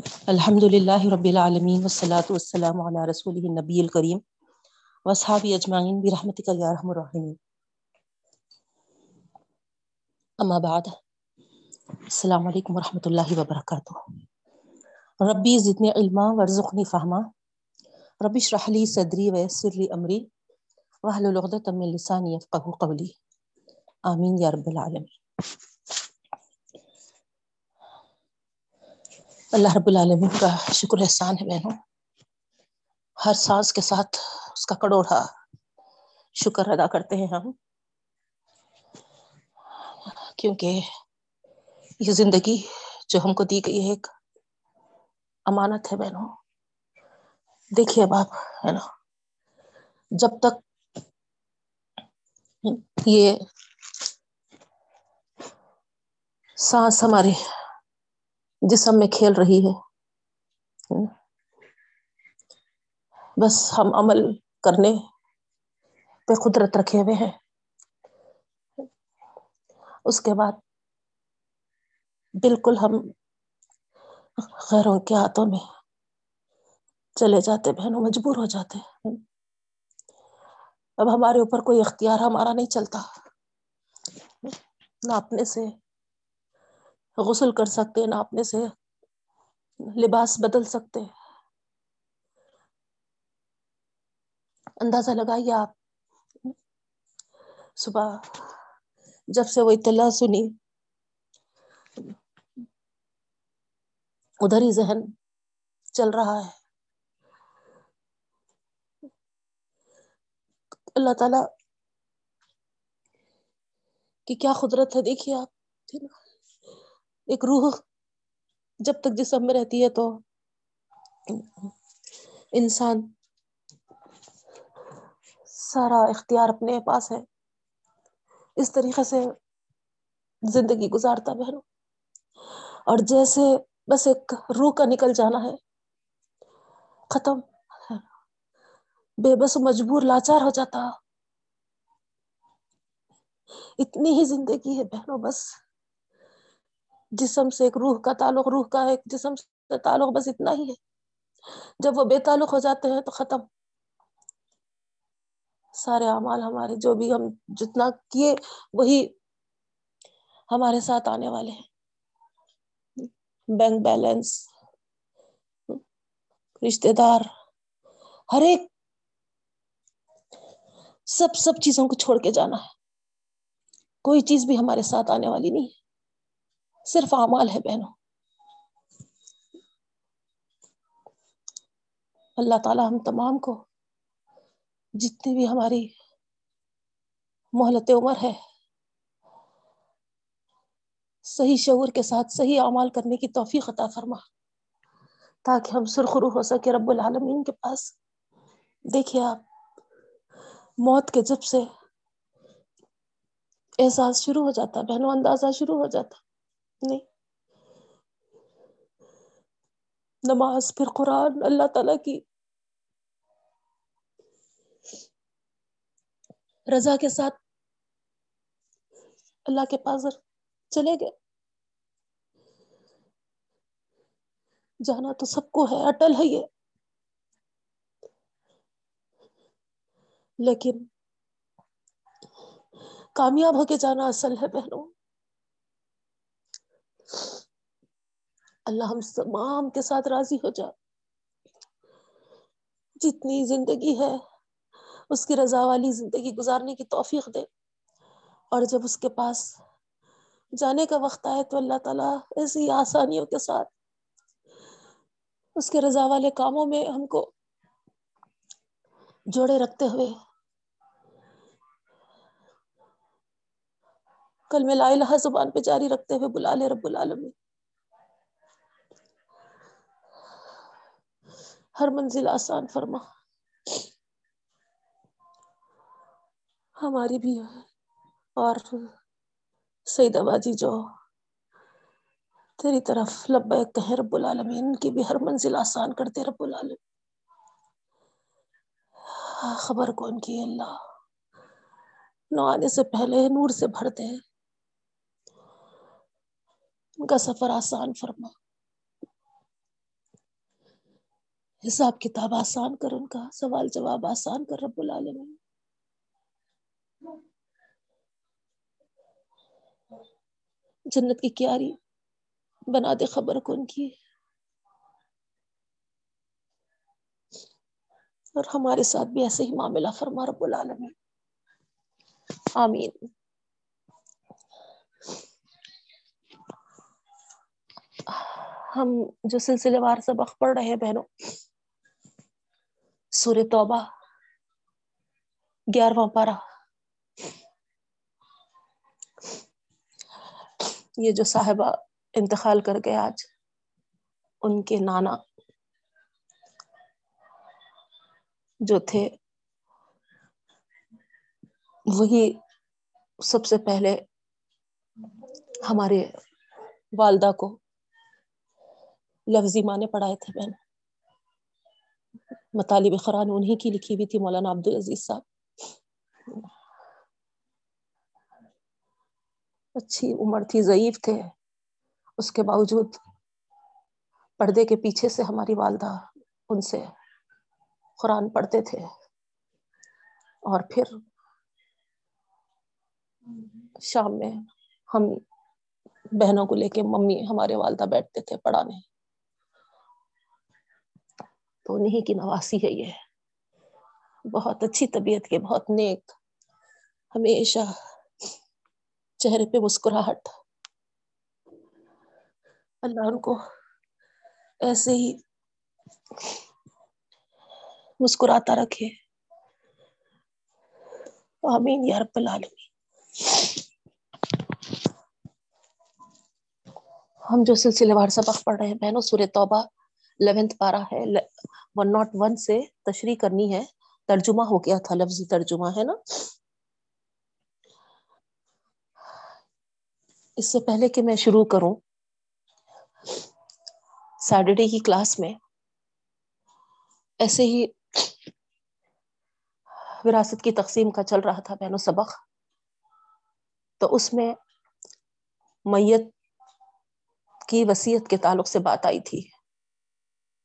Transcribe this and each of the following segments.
الحمد للہ رب العالمین والصلاة والسلام علی رسول النبی الکریم وصحاب اجمعین برحمتک یا رحم الرحمین اما بعد، السلام علیکم ورحمۃ اللہ وبرکاتہ. ربی زدنی علما ورزقنی فہما. ربی اشرح لی صدری ویسر لی امری واحلل عقدۃ من لسانی یفقهوا قولی. آمین یا رب العالمین. اللہ رب العالمین کا شکر احسان ہے بہنوں۔ ہر سانس کے ساتھ اس کا کڑوڑا شکر ادا کرتے ہیں ہم۔ کیونکہ یہ زندگی جو ہم کو دی گئی ہے ایک امانت ہے بہنوں۔ دیکھیے اب آپ، ہے نا؟ جب تک یہ سانس ہمارے جسم میں کھیل رہی ہے۔ بس ہم عمل کرنے پہ قدرت رکھے ہوئے ہیں۔ اس کے بعد بالکل ہم خیروں کے ہاتھوں میں چلے جاتے، بہنوں مجبور ہو جاتے۔ اب ہمارے اوپر کوئی اختیار ہمارا نہیں چلتا۔ نہ اپنے سے غسل کر سکتے نہ اپنے سے لباس بدل سکتے اندازہ لگائیے آپ۔ صبح جب سے وہ اطلاع سنی، ادھر ہی ذہن چل رہا ہے۔ اللہ تعالی کہ کیا قدرت ہے، دیکھیے آپ۔ ایک روح جب تک جسم میں رہتی ہے تو انسان سارا اختیار اپنے پاس ہے۔ اس طریقے سے زندگی گزارتا بہنوں اور جیسے بس ایک روح کا نکل جانا ہے، ختم۔ بے بس مجبور، لاچار ہو جاتا۔ اتنی ہی زندگی ہے بہنوں بس۔ جسم سے ایک روح کا تعلق، روح کا ایک جسم سے تعلق بس اتنا ہی ہے۔ جب وہ بے تعلق ہو جاتے ہیں تو ختم۔ سارے اعمال ہمارے جو بھی ہم جتنا کیے، وہی ہمارے ساتھ آنے والے ہیں۔ بینک بیلنس رشتے دار، ہر ایک۔ سب سب چیزوں کو چھوڑ کے جانا ہے۔ کوئی چیز بھی ہمارے ساتھ آنے والی نہیں ہے۔ صرف اعمال ہے بہنوں۔ اللہ تعالی ہم تمام کو جتنی بھی ہماری محلت عمر ہے، صحیح شعور کے ساتھ، صحیح اعمال کرنے کی توفیق عطا فرما۔ تاکہ ہم سرخرو ہو سکے رب العالمین کے پاس۔ دیکھیے آپ، موت کے جب سے احساس شروع ہو جاتا، بہنوں، اندازہ شروع ہو جاتا۔ نہیں۔ نماز پھر قرآن، اللہ تعالی کی رضا کے ساتھ اللہ کے پاس چلے گئے۔ جانا تو سب کو ہے، اٹل ہے یہ۔ لیکن کامیاب ہو کے جانا اصل ہے بہنوں۔ اللہ ہم تمام کے ساتھ راضی ہو جا۔ جتنی زندگی ہے، اس کی رضا والی زندگی گزارنے کی توفیق دے۔ اور جب اس کے پاس جانے کا وقت آئے تو اللہ تعالی ایسی آسانیوں کے ساتھ اس کے رضا والے کاموں میں ہم کو جوڑے رکھتے ہوئے کل میں لا الہ زبان پہ جاری رکھتے ہوئے بلا لے رب العالمین۔ ہر منزل آسان فرما۔ ہماری بھی ہے اور سعید آبادی جو، تیری طرف لبیک کہے رب العالمین کی بھی ہر منزل آسان کرتے رب العالمین۔ خبر کون کی اللہ؟ نہ آنے سے پہلے نور سے بھرتے ہیں۔ ان کا سفر آسان فرما۔ حساب کتاب آسان کر ان کا، سوال جواب آسان کر رب العالمین۔ جنت کی کیاری بنا دے خبر کن کی۔ اور ہمارے ساتھ بھی ایسے ہی معاملہ فرما رب العالمین۔ آمین۔ ہم جو سلسلے وار سبق پڑھ رہے ہیں بہنوں سور توبہ، گیارہواں پارہ۔ یہ جو صاحبہ انتقال کر گئے آج، ان کے نانا جو تھے، وہی سب سے پہلے ہمارے والدہ کو لفظی معنی پڑھائے تھے بہن۔ مطالب قرآن انہی کی لکھی ہوئی تھی، مولانا عبدالعزیز صاحب۔ اچھی عمر تھی، ضعیف تھے۔ اس کے باوجود پردے کے پیچھے سے ہماری والدہ ان سے قرآن پڑھتے تھے۔ اور پھر شام میں ہم بہنوں کو لے کے ممی، ہمارے والدہ بیٹھتے تھے پڑھانے۔ تو انہیں کی نواسی ہے یہ۔ بہت اچھی طبیعت کے، بہت نیک۔ ہمیشہ چہرے پہ مسکراہٹ۔ اللہ ان کو ایسے ہی مسکراتا رکھے۔ آمین یا رب العالمین۔ ہم جو سلسلے وار سبق پڑھ رہے ہیں بہنوں، سورہ توبہ۔ لیونتھ پارا ہے ون ناٹ ون سے تشریح کرنی ہے ترجمہ ہو گیا تھا لفظی ترجمہ ہے نا اس سے پہلے کہ میں شروع کروں سیٹرڈے کی کلاس میں ایسے ہی وراثت کی تقسیم کا چل رہا تھا بہنوں سبق تو اس میں میت کی وسیعت کے تعلق سے بات آئی تھی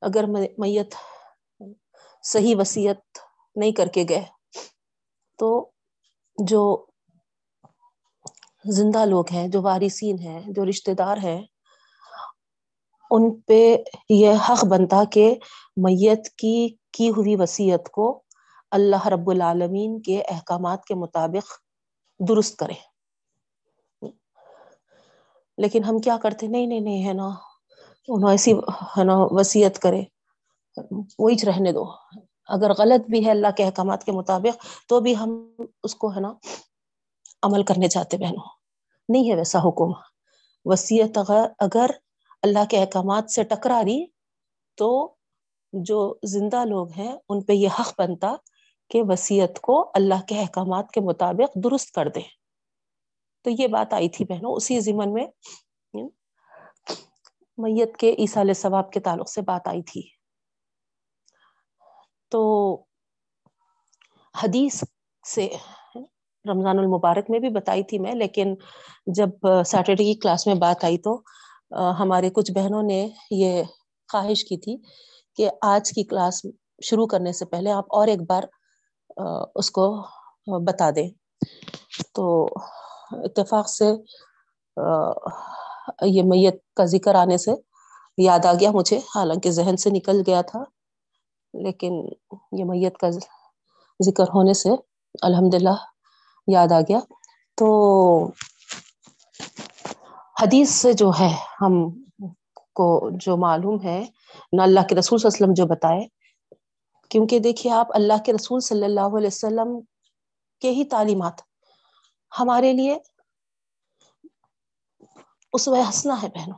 اگر میت صحیح وسیعت نہیں کر کے گئے تو جو زندہ لوگ ہیں، جو وارثین ہیں، جو رشتے دار ہیں، ان پہ یہ حق بنتا کہ میت کی کی ہوئی وسیعت کو اللہ رب العالمین کے احکامات کے مطابق درست کرے لیکن ہم کیا کرتے؟ نہیں نہیں نہیں، ہے نا۔ انہوں ایسی ہے نا وسیعت کرے، وہی رہنے دو۔ اگر غلط بھی ہے اللہ کے احکامات کے مطابق، تو بھی ہم اس کو، ہے نا، عمل کرنے چاہتے بہنوں۔ نہیں ہے ویسا حکم۔ وسیعت اگر اگر اللہ کے احکامات سے ٹکرا رہی تو جو زندہ لوگ ہیں، ان پہ یہ حق بنتا کہ وسیعت کو اللہ کے احکامات کے مطابق درست کر دیں۔ تو یہ بات آئی تھی بہنوں، اسی زمن میں میت کے عیسال ثواب کے تعلق سے بات آئی تھی۔ تو حدیث سے رمضان المبارک میں بھی بتائی تھی میں، لیکن جب سیٹرڈے کی کلاس میں بات آئی تو ہمارے کچھ بہنوں نے یہ خواہش کی تھی کہ آج کی کلاس شروع کرنے سے پہلے آپ اور ایک بار اس کو بتا دیں۔ تو اتفاق سے یہ میت کا ذکر آنے سے یاد آ گیا مجھے، حالانکہ ذہن سے نکل گیا تھا، لیکن یہ میت کا ذکر ہونے سے الحمد للہ یاد آ گیا۔ تو حدیث سے جو ہے، ہم کو جو معلوم ہے، نہ اللہ کے رسول صلی اللہ علیہ وسلم جو بتائے، کیونکہ دیکھیے آپ، اللہ کے رسول صلی اللہ علیہ وسلم کے ہی تعلیمات ہمارے لیے اس و ہنسنا ہے بہنوں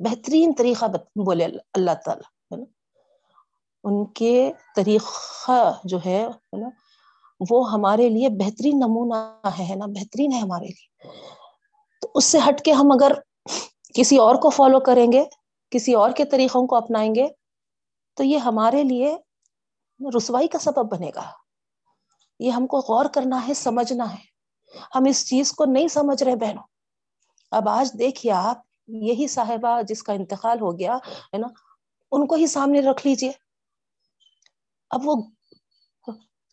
بہترین طریقہ بولے اللہ تعالی، ہے نا؟ ان کے طریقہ جو ہے نا؟ وہ ہمارے لیے بہترین نمونہ ہے نا؟ بہترین ہے ہمارے لیے۔ تو اس سے ہٹ کے ہم اگر کسی اور کو فالو کریں گے، کسی اور کے طریقوں کو اپنائیں گے، تو یہ ہمارے لیے رسوائی کا سبب بنے گا۔ یہ ہم کو غور کرنا ہے، سمجھنا ہے۔ ہم اس چیز کو نہیں سمجھ رہے بہنوں۔ اب آج دیکھیے آپ، یہی صاحبہ جس کا انتقال ہو گیا، ہے نا، ان کو ہی سامنے رکھ لیجیے اب وہ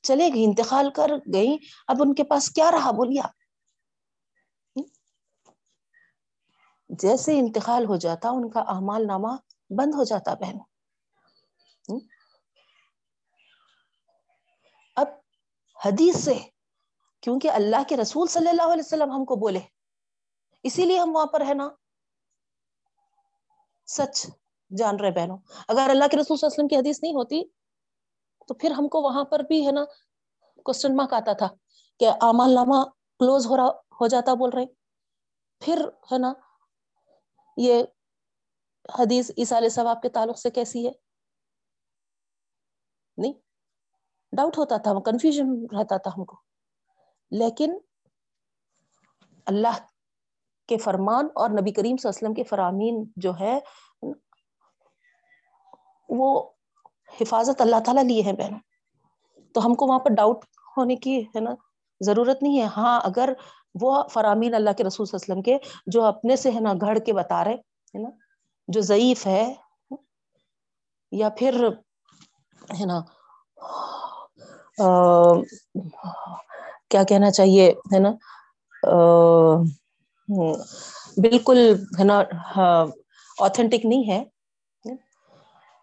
چلے گئی انتقال کر گئی اب ان کے پاس کیا رہا بولیے جیسے انتقال ہو جاتا، ان کا احمال نامہ بند ہو جاتا، بہن۔ اب حدیث سے، کیونکہ اللہ کے رسول صلی اللہ علیہ وسلم ہم کو بولے۔ اسی لیے ہم وہاں پر ہے نا، سچ جان رہے بہنوں۔ اگر اللہ کے رسول صلی اللہ علیہ وسلم کی حدیث نہیں ہوتی، تو پھر ہم کو وہاں پر بھی ہے نا کوشچن مارک آتا تھا کہ امال نامہ کلوز ہو رہا، ہو جاتا بول رہے۔ پھر ہے نا، یہ حدیث عیسال ثواب کے تعلق سے کیسی ہے؟ نہیں ڈاؤٹ ہوتا تھا کنفیوژن رہتا تھا ہم کو۔ لیکن اللہ کے فرمان اور نبی کریم صلی اللہ علیہ وسلم کے فرامین جو ہے، وہ حفاظت اللہ تعالی لیے ہیں بہن تو ہم کو وہاں پر ڈاؤٹ ہونے کی ہے نا ضرورت نہیں ہے۔ ہاں اگر وہ فرامین اللہ کے رسول صلی اللہ علیہ وسلم کے جو اپنے سے ہے نا گھڑ کے بتا رہے ہے نا، جو ضعیف ہے، یا پھر ہے نا کیا کہنا چاہیے ہے نا بالکل ہے نا ہاں، اتھینٹک نہیں ہے۔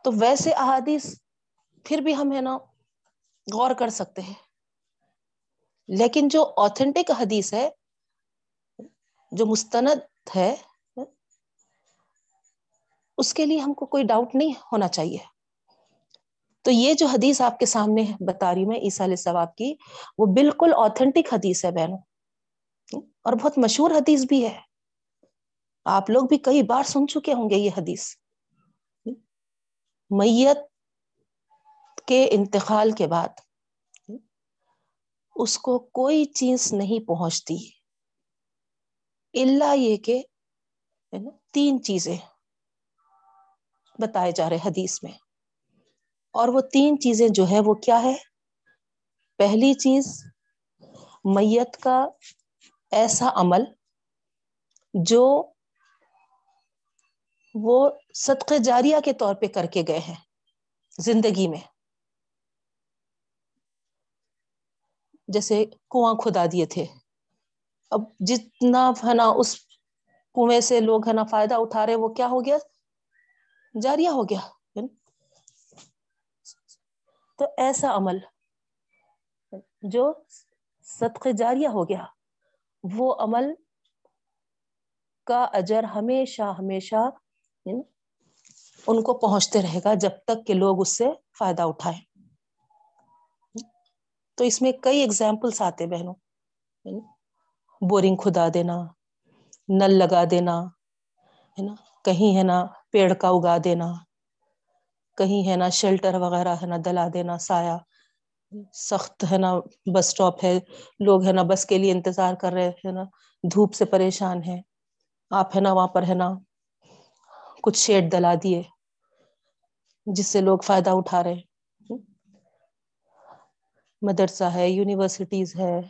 تو ویسے احادیث پھر بھی ہم ہے نا غور کر سکتے ہیں۔ لیکن جو آتھینٹک حدیث ہے، جو مستند ہے، اس کے لیے ہم کو کوئی ڈاؤٹ نہیں ہونا چاہیے۔ تو یہ جو حدیث آپ کے سامنے بتا رہی میں عیسیٰ علیہ ثواب کی، وہ بالکل آتھینٹک حدیث ہے بہنوں۔ اور بہت مشہور حدیث بھی ہے۔ آپ لوگ بھی کئی بار سن چکے ہوں گے یہ حدیث۔ میت کے انتقال کے بعد اس کو کوئی چیز نہیں پہنچتی۔ اللہ یہ کہ تین چیزیں بتائے جا رہے حدیث میں۔ اور وہ تین چیزیں جو ہے وہ کیا ہے پہلی چیز، میت کا ایسا عمل جو وہ صدق جاریہ کے طور پہ کر کے گئے ہیں زندگی میں۔ جیسے کنواں کھدا دیے تھے۔ اب جتنا ہے نا اس کنویں سے لوگ ہے نا فائدہ اٹھا رہے، وہ کیا ہو گیا؟ جاریا ہو گیا۔ تو ایسا عمل جو صدقے جاریہ ہو گیا۔ وہ عمل کا اجر ہمیشہ ہمیشہ ان کو پہنچتے رہے گا جب تک کہ لوگ اس سے فائدہ اٹھائے تو اس میں کئی اگزامپلس آتے بہنوں۔ بورنگ کھدا دینا، نل لگا دینا، ہے نا؟ کہیں ہے نا پیڑ کا اگا دینا، کہیں ہے نا شیلٹر وغیرہ ہے نا دلا دینا، سایہ۔ سخت ہے نا، بس اسٹاپ ہے، لوگ ہے نا بس کے لیے انتظار کر رہے ہے نا، دھوپ سے پریشان ہے آپ ہے نا وہاں پر ہے نا کچھ شیڈ دلا دیے جس سے لوگ فائدہ اٹھا رہے مدرسہ ہے، یونیورسٹیز ہے،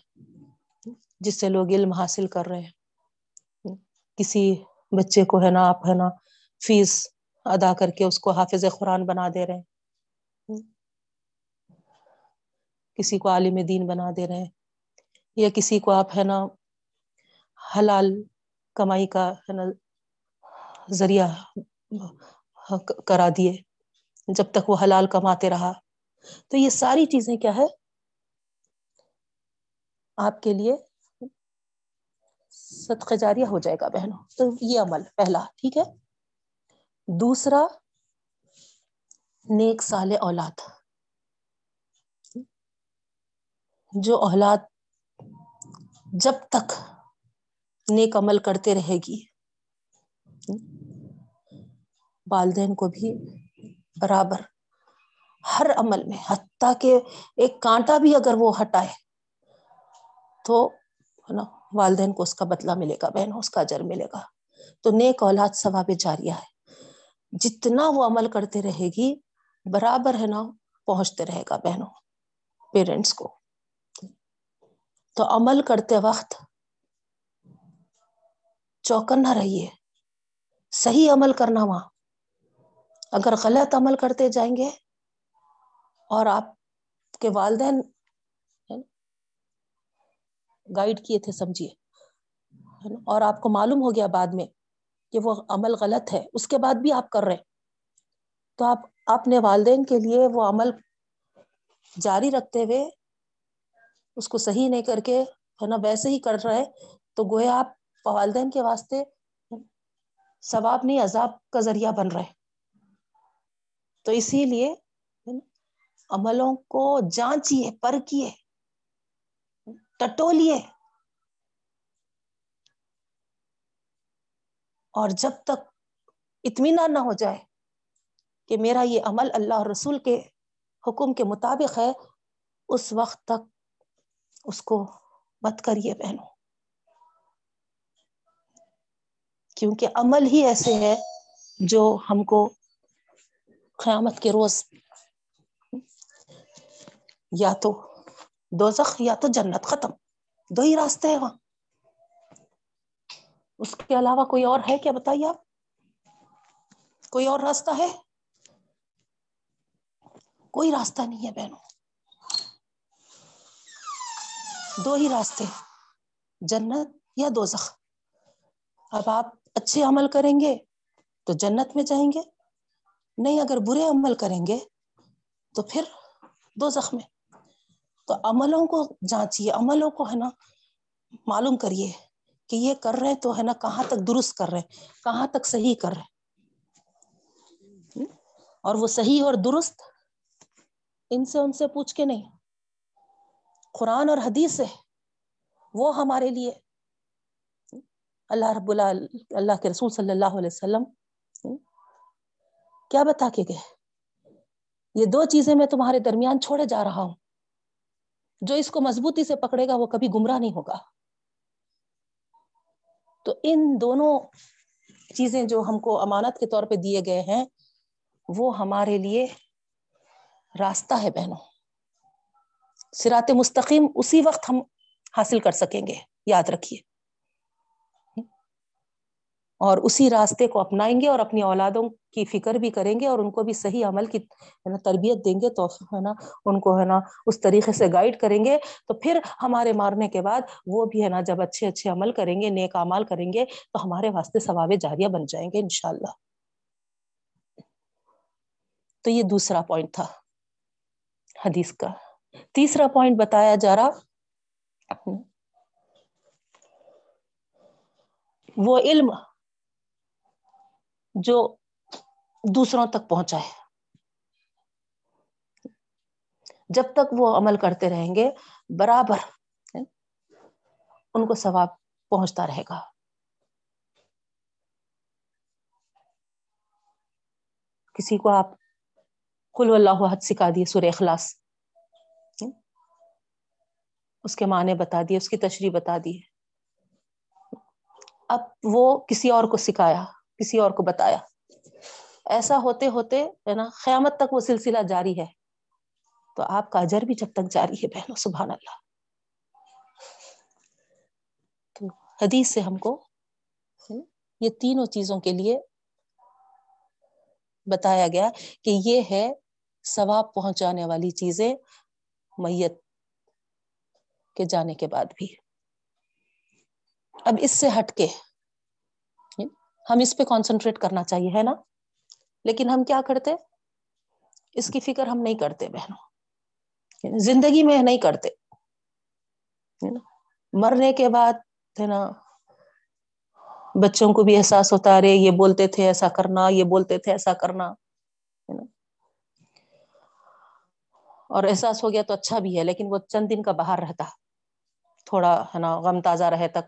جس سے لوگ علم حاصل کر رہے ہیں۔ کسی بچے کو ہے نا، آپ ہے نا، فیس ادا کر کے اس کو حافظ قرآن بنا دے رہے کسی کو عالم دین بنا دے رہے یا کسی کو آپ ہے نا حلال کمائی کا ہے نا ذریعہ کرا دیے، جب تک وہ حلال کماتے رہا۔ تو یہ ساری چیزیں کیا ہے؟ آپ کے لیے صدقہ ہو جائے گا بہنوں۔ تو یہ عمل پہلا، ٹھیک ہے؟ دوسرا، نیک سال اولاد۔ جو اولاد جب تک نیک عمل کرتے رہے گی، والدین کو بھی برابر ہر عمل میں، حتیٰ کہ ایک کانٹا بھی اگر وہ ہٹائے تو، ہے نا، والدین کو اس کا بدلا ملے گا، بہن اس کا اجر ملے گا۔ تو نیک اولاد ثواب جاریہ ہے۔ جتنا وہ عمل کرتے رہے گی، برابر، ہے نا، پہنچتے رہے گا بہنوں، پیرنٹس کو۔ تو عمل کرتے وقت چوکن نہ رہیے۔ صحیح عمل کرنا وہاں۔ اگر غلط عمل کرتے جائیں گے اور آپ کے والدین گائیڈ کیے تھے سمجھیے اور آپ کو معلوم ہو گیا بعد میں کہ وہ عمل غلط ہے، اس کے بعد بھی آپ کر رہے تو آپ اپنے والدین کے لیے وہ عمل جاری رکھتے ہوئے اس کو صحیح نہیں کر کے ہے نا، ویسے ہی کر رہے تو گویا آپ والدین کے واسطے ثواب نہیں، عذاب کا ذریعہ بن رہے تو اسی لیے عملوں کو جانچیے پرکھیے ٹٹولیے اور جب تک اطمینان نہ ہو جائے کہ میرا یہ عمل اللہ رسول کے حکم کے مطابق ہے، اس وقت تک اس کو مت کریے بہنوں۔ کیونکہ عمل ہی ایسے ہے جو ہم کو قیامت کے روز یا تو دوزخ یا تو جنت ختم۔ دو ہی راستے ہیں وہاں۔ اس کے علاوہ کوئی اور ہے کیا بتائیے آپ؟ کوئی اور راستہ ہے؟ کوئی راستہ نہیں ہے بہنوں۔ دو ہی راستے، جنت یا دو زخ اب آپ اچھے عمل کریں گے تو جنت میں جائیں گے، نہیں اگر برے عمل کریں گے تو پھر دو زخم تو عملوں کو جانچیے، عملوں کو ہے نا معلوم کریے کہ یہ کر رہے تو ہے نا کہاں تک درست کر رہے، کہاں تک صحیح کر رہے۔ اور وہ صحیح اور درست ان سے ان سے پوچھ کے نہیں۔ قرآن اور حدیث ہے، وہ ہمارے لیے۔ اللہ رب اللہ اللہ کے رسول صلی اللہ علیہ وسلم۔ کیا بتا کے گئے؟ یہ دو چیزیں میں تمہارے درمیان چھوڑے جا رہا ہوں۔ جو اس کو مضبوطی سے پکڑے گا، وہ کبھی گمراہ نہیں ہوگا۔ تو ان دونوں چیزیں جو ہم کو امانت کے طور پہ دیے گئے ہیں، وہ ہمارے لیے راستہ ہے بہنوں۔ سرات مستقیم اسی وقت ہم حاصل کر سکیں گے۔ یاد رکھیے۔ اور اسی راستے کو اپنائیں گے اور اپنی اولادوں کی فکر بھی کریں گے اور ان کو بھی صحیح عمل کی ہے نا، تربیت دیں گے تو ہے نا، ان کو ہے نا اس طریقے سے گائڈ کریں گے۔ تو پھر ہمارے مارنے کے بعد وہ بھی ہے نا، جب اچھے اچھے عمل کریں گے، نیک امال کریں گے، تو ہمارے واسطے ثواب جاریہ بن جائیں گے انشاء اللہ تو یہ دوسرا پوائنٹ تھا حدیث کا۔ تیسرا پوائنٹ بتایا جا رہا۔ وہ علم جو دوسروں تک پہنچا ہے۔ جب تک وہ عمل کرتے رہیں گے، برابر ان کو ثواب پہنچتا رہے گا۔ کسی کو آپ کل اللہ حد سکھا دیے سور اخلاص۔ اس کے معنی بتا دیے، اس کی تشریح بتا دی۔ اب وہ کسی اور کو سکھایا، کسی اور کو بتایا۔ ایسا ہوتے ہوتے، ہے نا، قیامت تک وہ سلسلہ جاری ہے۔ تو آپ کا اجر بھی جب تک جاری ہے، بہنوں، سبحان اللہ۔ تو حدیث سے ہم کو یہ تینوں چیزوں کے لیے بتایا گیا کہ یہ ہے ثواب پہنچانے والی چیزیں، میت کے جانے کے بعد بھی۔ اب اس سے ہٹ کے ہم اس پہ کانسنٹریٹ کرنا چاہیے، ہے نا؟ لیکن ہم کیا کرتے؟ اس کی فکر ہم نہیں کرتے بہنوں۔ زندگی میں نہیں کرتے۔ مرنے کے بعد، ہے نا، بچوں کو بھی احساس ہوتا رہے یہ بولتے تھے ایسا کرنا، یہ بولتے تھے ایسا کرنا، ہے نا؟ اور احساس ہو گیا تو اچھا بھی ہے، لیکن وہ چند دن کا باہر رہتا۔ تھوڑا ہے نا غم تازہ رہے تک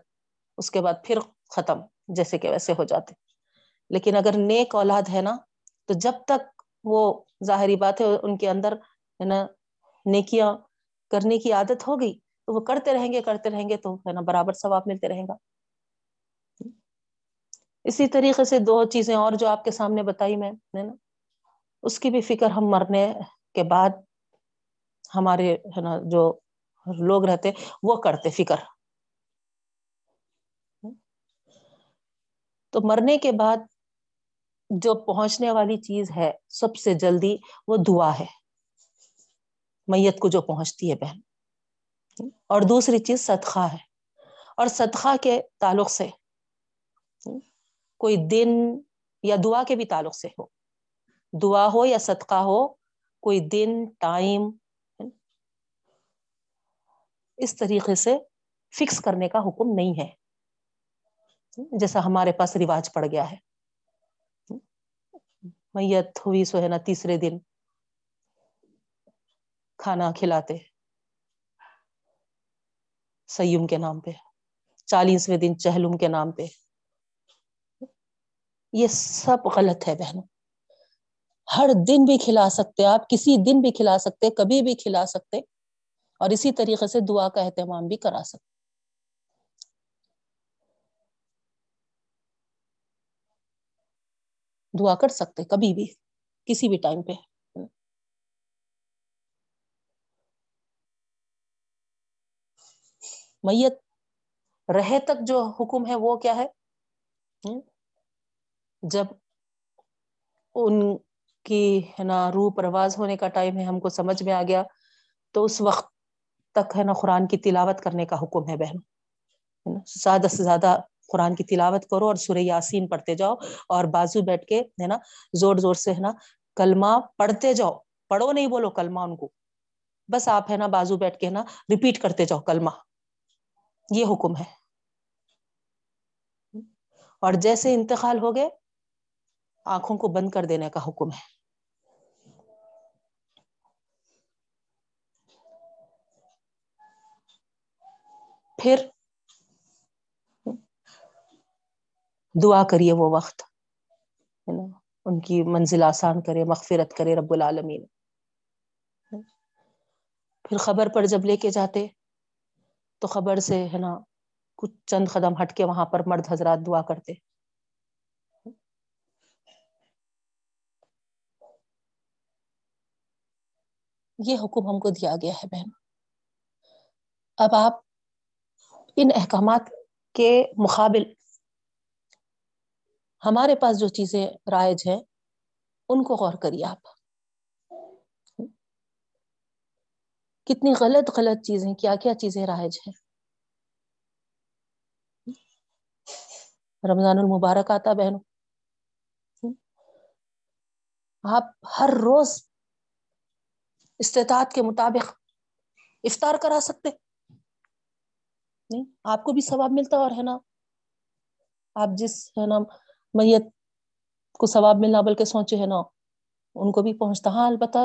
اس کے بعد پھر ختم جیسے کہ ویسے ہو جاتے۔ لیکن اگر نیک اولاد ہے نا تو جب تک وہ ظاہری بات ہے ان کے اندر ہے نا نیکیاں کرنے کی عادت ہوگئی تو وہ کرتے رہیں گے، کرتے رہیں گے تو ہے نا برابر ثواب ملتے رہے گا۔ اسی طریقے سے دو چیزیں اور جو آپ کے سامنے بتائی میں نے نا، اس کی بھی فکر ہم مرنے کے بعد ہمارے ہے نا جو لوگ رہتے، وہ کرتے، فکر۔ تو مرنے کے بعد جو پہنچنے والی چیز ہے سب سے جلدی وہ دعا ہے۔ میت کو جو پہنچتی ہے بہن۔ اور دوسری چیز صدقہ ہے۔ اور صدقہ کے تعلق سے کوئی دن یا دعا کے بھی تعلق سے ہو۔ دعا ہو یا صدقہ ہو، کوئی دن، ٹائم اس طریقے سے فکس کرنے کا حکم نہیں ہے۔ جیسا ہمارے پاس رواج پڑ گیا ہے۔ میت ہوئی سو ہے نا تیسرے دن۔ کھانا کھلاتے۔ سیم کے نام پہ۔ چالیسویں دن چہلوم کے نام پہ۔ یہ سب غلط ہے بہنوں۔ ہر دن بھی کھلا سکتے آپ، کسی دن بھی کھلا سکتے، کبھی بھی کھلا سکتے۔ اور اسی طریقے سے دعا کا اہتمام بھی کرا سکتے دعا کر سکتے کبھی بھی، کسی بھی ٹائم پہ۔ میت رہے تک جو حکم ہے وہ کیا ہے؟ جب ان کی ہے نا روح پرواز ہونے کا ٹائم ہے، ہم کو سمجھ میں آ گیا، تو اس وقت تک ہے نا قرآن کی تلاوت کرنے کا حکم ہے بہن زیادہ سے زیادہ قرآن کی تلاوت کرو اور سورہ یاسین پڑھتے جاؤ اور بازو بیٹھ کے، ہے نا، زور زور سے، ہے نا، کلمہ پڑھتے جاؤ۔ پڑھو نہیں بولو کلمہ ان کو۔ بس آپ، ہے نا، بازو بیٹھ کے نا ریپیٹ کرتے جاؤ کلمہ۔ یہ حکم ہے۔ اور جیسے انتقال ہو گئے، آنکھوں کو بند کر دینے کا حکم ہے۔ پھر دعا کریے وہ وقت ہے نا ان کی منزل آسان کرے، مغفرت کرے رب العالمین۔ پھر خبر پر جب لے کے جاتے، تو خبر سے، ہے نا، کچھ چند قدم ہٹ کے وہاں پر مرد حضرات دعا کرتے۔ یہ حکم ہم کو دیا گیا ہے بہن۔ اب آپ ان احکامات کے مقابل ہمارے پاس جو چیزیں رائج ہیں، ان کو غور کریے آپ۔ کتنی غلط غلط چیزیں، کیا کیا چیزیں رائج ہیں۔ رمضان المبارک آتا بہنوں۔ آپ ہر روز استطاعت کے مطابق افطار کرا سکتے۔ نہیں، آپ کو بھی ثواب ملتا اور ہے نا، آپ جس ہے نا میت کو ثواب ملنا بلکہ سوچے ہے نا، ان کو بھی پہنچتا۔ ہاں البتہ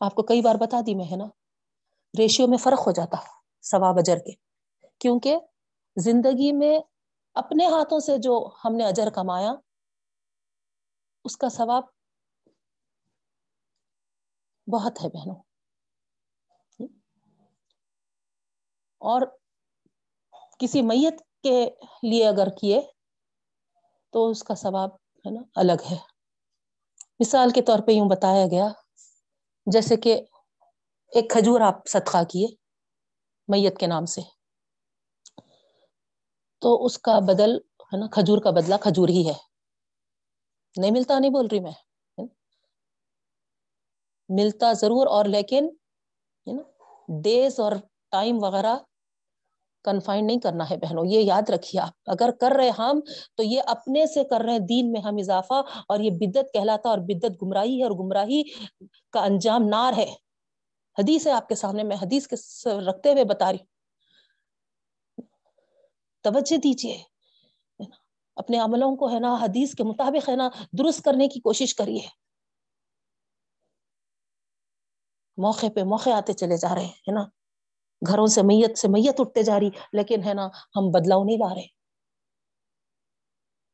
آپ کو کئی بار بتا دی میں ہے نا، ریشیو میں فرق ہو جاتا ثواب اجر کے۔ کیونکہ زندگی میں اپنے ہاتھوں سے جو ہم نے اجر کمایا، اس کا ثواب بہت ہے بہنوں۔ اور کسی میت کے لیے اگر کیے تو اس کا ثواب ہے نا الگ ہے۔ مثال کے طور پہ یوں بتایا گیا، جیسے کہ ایک کھجور آپ صدقہ کیے میت کے نام سے، تو اس کا بدل ہے نا، کھجور کا بدلہ کھجور ہی ہے۔ نہیں ملتا، نہیں بول رہی میں۔ ملتا ضرور اور لیکن ڈیز اور ٹائم وغیرہ کنفائن نہیں کرنا ہے بہنوں، یہ یاد رکھیے آپ، اگر کر رہے ہم تو یہ اپنے سے کر رہے ہیں، دین میں ہم اضافہ اور یہ بدت کہلاتا اور بدت گمراہی ہے اور گمراہی کا انجام نار ہے۔ حدیث ہے آپ کے سامنے، میں حدیث کے رکھتے ہوئے بتا رہی توجہ دیجیے اپنے عملوں کو ہے نا، حدیث کے مطابق ہے نا، درست کرنے کی کوشش کریے۔ موقع پہ موقع آتے چلے جا رہے ہیں نا۔ گھروں سے میت سے میت اٹھتے جا رہی، لیکن ہے نا، ہم بدلاؤ نہیں لا رہے۔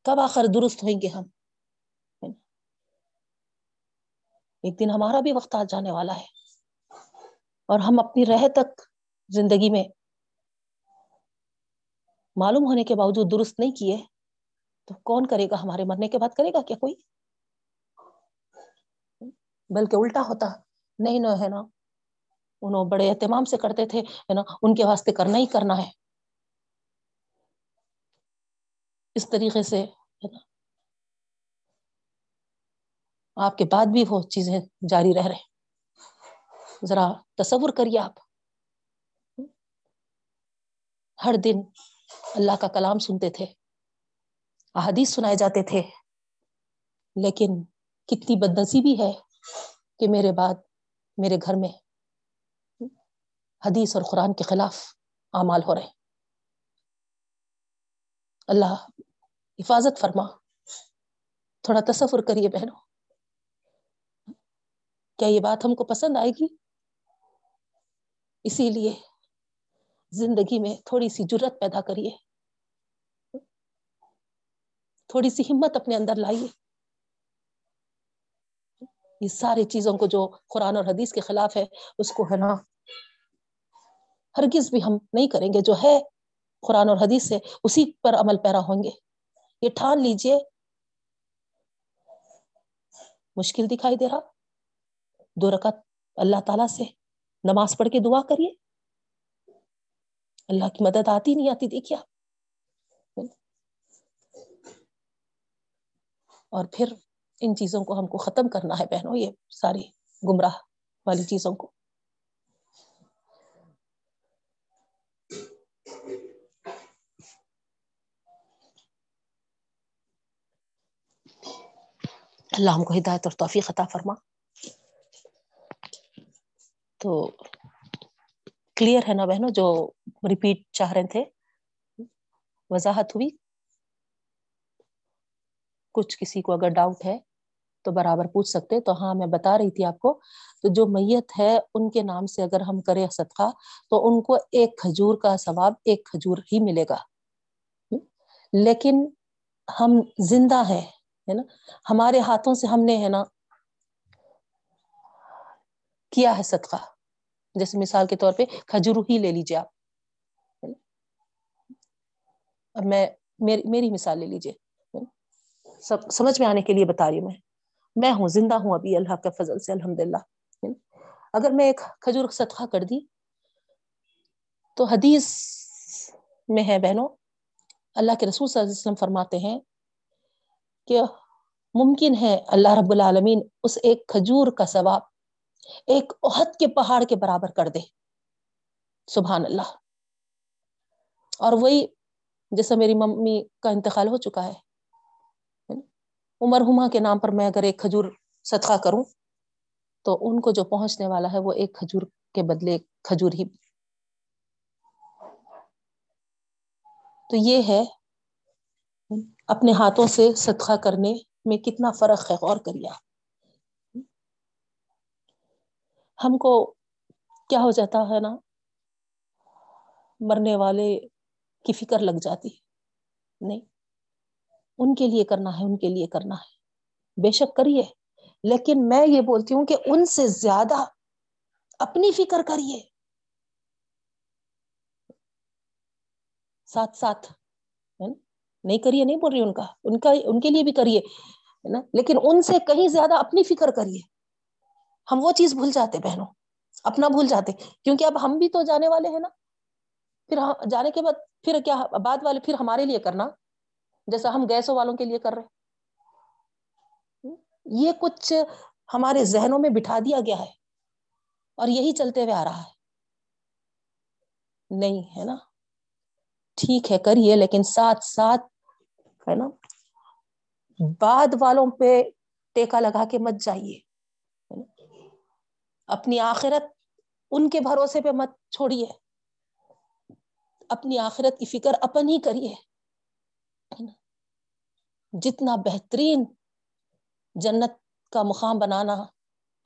کب آخر درست ہوئیں گے ہم؟ ایک دن ہمارا بھی وقت آ جانے والا ہے۔ اور ہم اپنی رہ تک زندگی میں معلوم ہونے کے باوجود درست نہیں کیے، تو کون کرے گا؟ ہمارے مرنے کے بعد کرے گا کیا کوئی؟ بلکہ الٹا ہوتا۔ نہیں ن ہے نا۔ انوں بڑے اہتمام سے کرتے تھے نا؟ ان کے واسطے کرنا ہی کرنا ہے۔ اس طریقے سے آپ کے بعد بھی وہ چیزیں جاری رہ رہے ذرا تصور کریے آپ۔ ہر دن اللہ کا کلام سنتے تھے، احادیث سنائے جاتے تھے، لیکن کتنی بد نصیبی ہے کہ میرے بعد، میرے گھر میں حدیث اور قرآن کے خلاف اعمال ہو رہے اللہ حفاظت فرما۔ تھوڑا تصور کریے بہنوں۔ کیا یہ بات ہم کو پسند آئے گی؟ اسی لیے زندگی میں تھوڑی سی جرت پیدا کریے۔ تھوڑی سی ہمت اپنے اندر لائیے۔ یہ ساری چیزوں کو جو قرآن اور حدیث کے خلاف ہے، اس کو ہے نا ہرگز بھی ہم نہیں کریں گے، جو ہے قرآن اور حدیث سے اسی پر عمل پیرا ہوں گے۔ یہ ٹھان لیجیے۔ مشکل دکھائی دے رہا۔ دو رکعت اللہ تعالی سے نماز پڑھ کے دعا کریے۔ اللہ کی مدد آتی نہیں آتی دیکھیا اور پھر ان چیزوں کو ہم کو ختم کرنا ہے بہنوں، یہ ساری گمراہ والی چیزوں کو۔ اللہ ہم کو ہدایت اور توفیق عطا فرما. تو کلیئر ہے نا بہنوں جو ریپیٹ چاہ رہے تھے؟ وضاحت ہوئی؟ کچھ کسی کو اگر ڈاؤٹ ہے تو برابر پوچھ سکتے، تو ہاں میں بتا رہی تھی آپ کو۔ تو جو میت ہے، ان کے نام سے اگر ہم کریں صدقہ، تو ان کو ایک کھجور کا ثواب ایک کھجور ہی ملے گا۔ لیکن ہم زندہ ہیں۔ ہے نا؟ ہمارے ہاتھوں سے ہم نے ہے نا کیا ہے صدقہ؟ جیسے مثال کے طور پہ کھجور ہی لے لیجیے آپ اب میں، میری مثال لے لیجیے سب، سمجھ میں آنے کے لیے بتا رہی ہوں میں۔ میں ہوں، زندہ ہوں ابھی، اللہ کے فضل سے الحمد للہ اگر میں ایک کھجور صدقہ کر دی تو حدیث میں ہے بہنوں، اللہ کے رسول صلی اللہ علیہ وسلم فرماتے ہیں کہ ممکن ہے اللہ رب العالمین اس ایک کھجور کا ثواب ایک عہد کے پہاڑ کے برابر کر دے۔ سبحان اللہ۔ اور وہی جیسا میری ممی کا انتقال ہو چکا ہے۔ عمر ہما کے نام پر میں اگر ایک کھجور صدقہ کروں تو ان کو جو پہنچنے والا ہے وہ ایک کھجور کے بدلے کھجور ہی۔ تو یہ ہے اپنے ہاتھوں سے صدقہ کرنے میں کتنا فرق ہے؟ غور کریا ہم کو کیا ہو جاتا ہے نا، مرنے والے کی فکر لگ جاتی نہیں، ان کے لیے کرنا ہے، ان کے لیے کرنا ہے۔ بے شک کریے، لیکن میں یہ بولتی ہوں کہ ان سے زیادہ اپنی فکر کریے۔ ساتھ ساتھ نہیں کریے، نہیں بول رہی ان کا۔ ان کا، ان کے لیے بھی کریے نا؟ لیکن ان سے کہیں زیادہ اپنی فکر کریے۔ ہم وہ چیز بھول جاتے بہنوں، اپنا بھول جاتے۔ کیونکہ اب ہم بھی تو جانے والے ہیں نا۔ پھر ہاں، جانے کے بعد پھر کیا، بعد والے پھر ہمارے لیے کرنا۔ جیسا ہم گیسوں والوں کے لیے کر رہے۔ یہ کچھ ہمارے ذہنوں میں بٹھا دیا گیا ہے۔ اور یہی چلتے ہوئے آ رہا ہے۔ نہیں، ہے نا؟ ٹھیک ہے، کریے، لیکن ساتھ ساتھ ہے نا؟ بعد والوں پہ ٹیکا لگا کے مت جائیے اپنی آخرت ان کے بھروسے پہ مت چھوڑیے۔ اپنی آخرت کی فکر اپن ہی کریے جتنا بہترین جنت کا مقام بنانا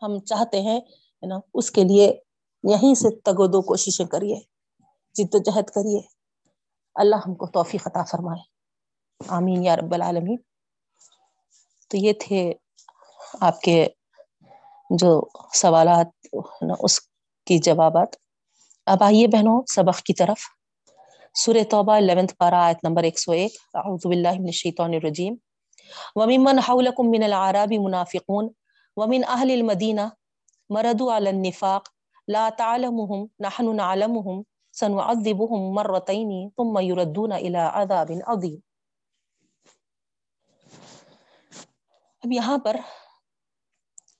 ہم چاہتے ہیں نا؟ اس کے لیے یہیں سے تگ و دو کوششیں کریے، جد و جہد کریے۔ اللہ ہم کو توفیق عطا فرمائے۔ آمین یا رب العالمین۔ تو یہ تھے آپ کے جو سوالات، اس کی جوابات۔ اب آئیے بہنوں سبق کی طرف۔ سورہ توبہ 11th پارا آیت نمبر 101 اعوذ باللہ من الشیطان الرجیم۔ وممن حولکم من العراب منافقون۔ ومن اہل المدینہ مردوا علی النفاق۔ لا تعلمهم، نحن نعلمهم۔ سنعذبهم مرتين ثم يردون الى عذاب عظیم اب یہاں پر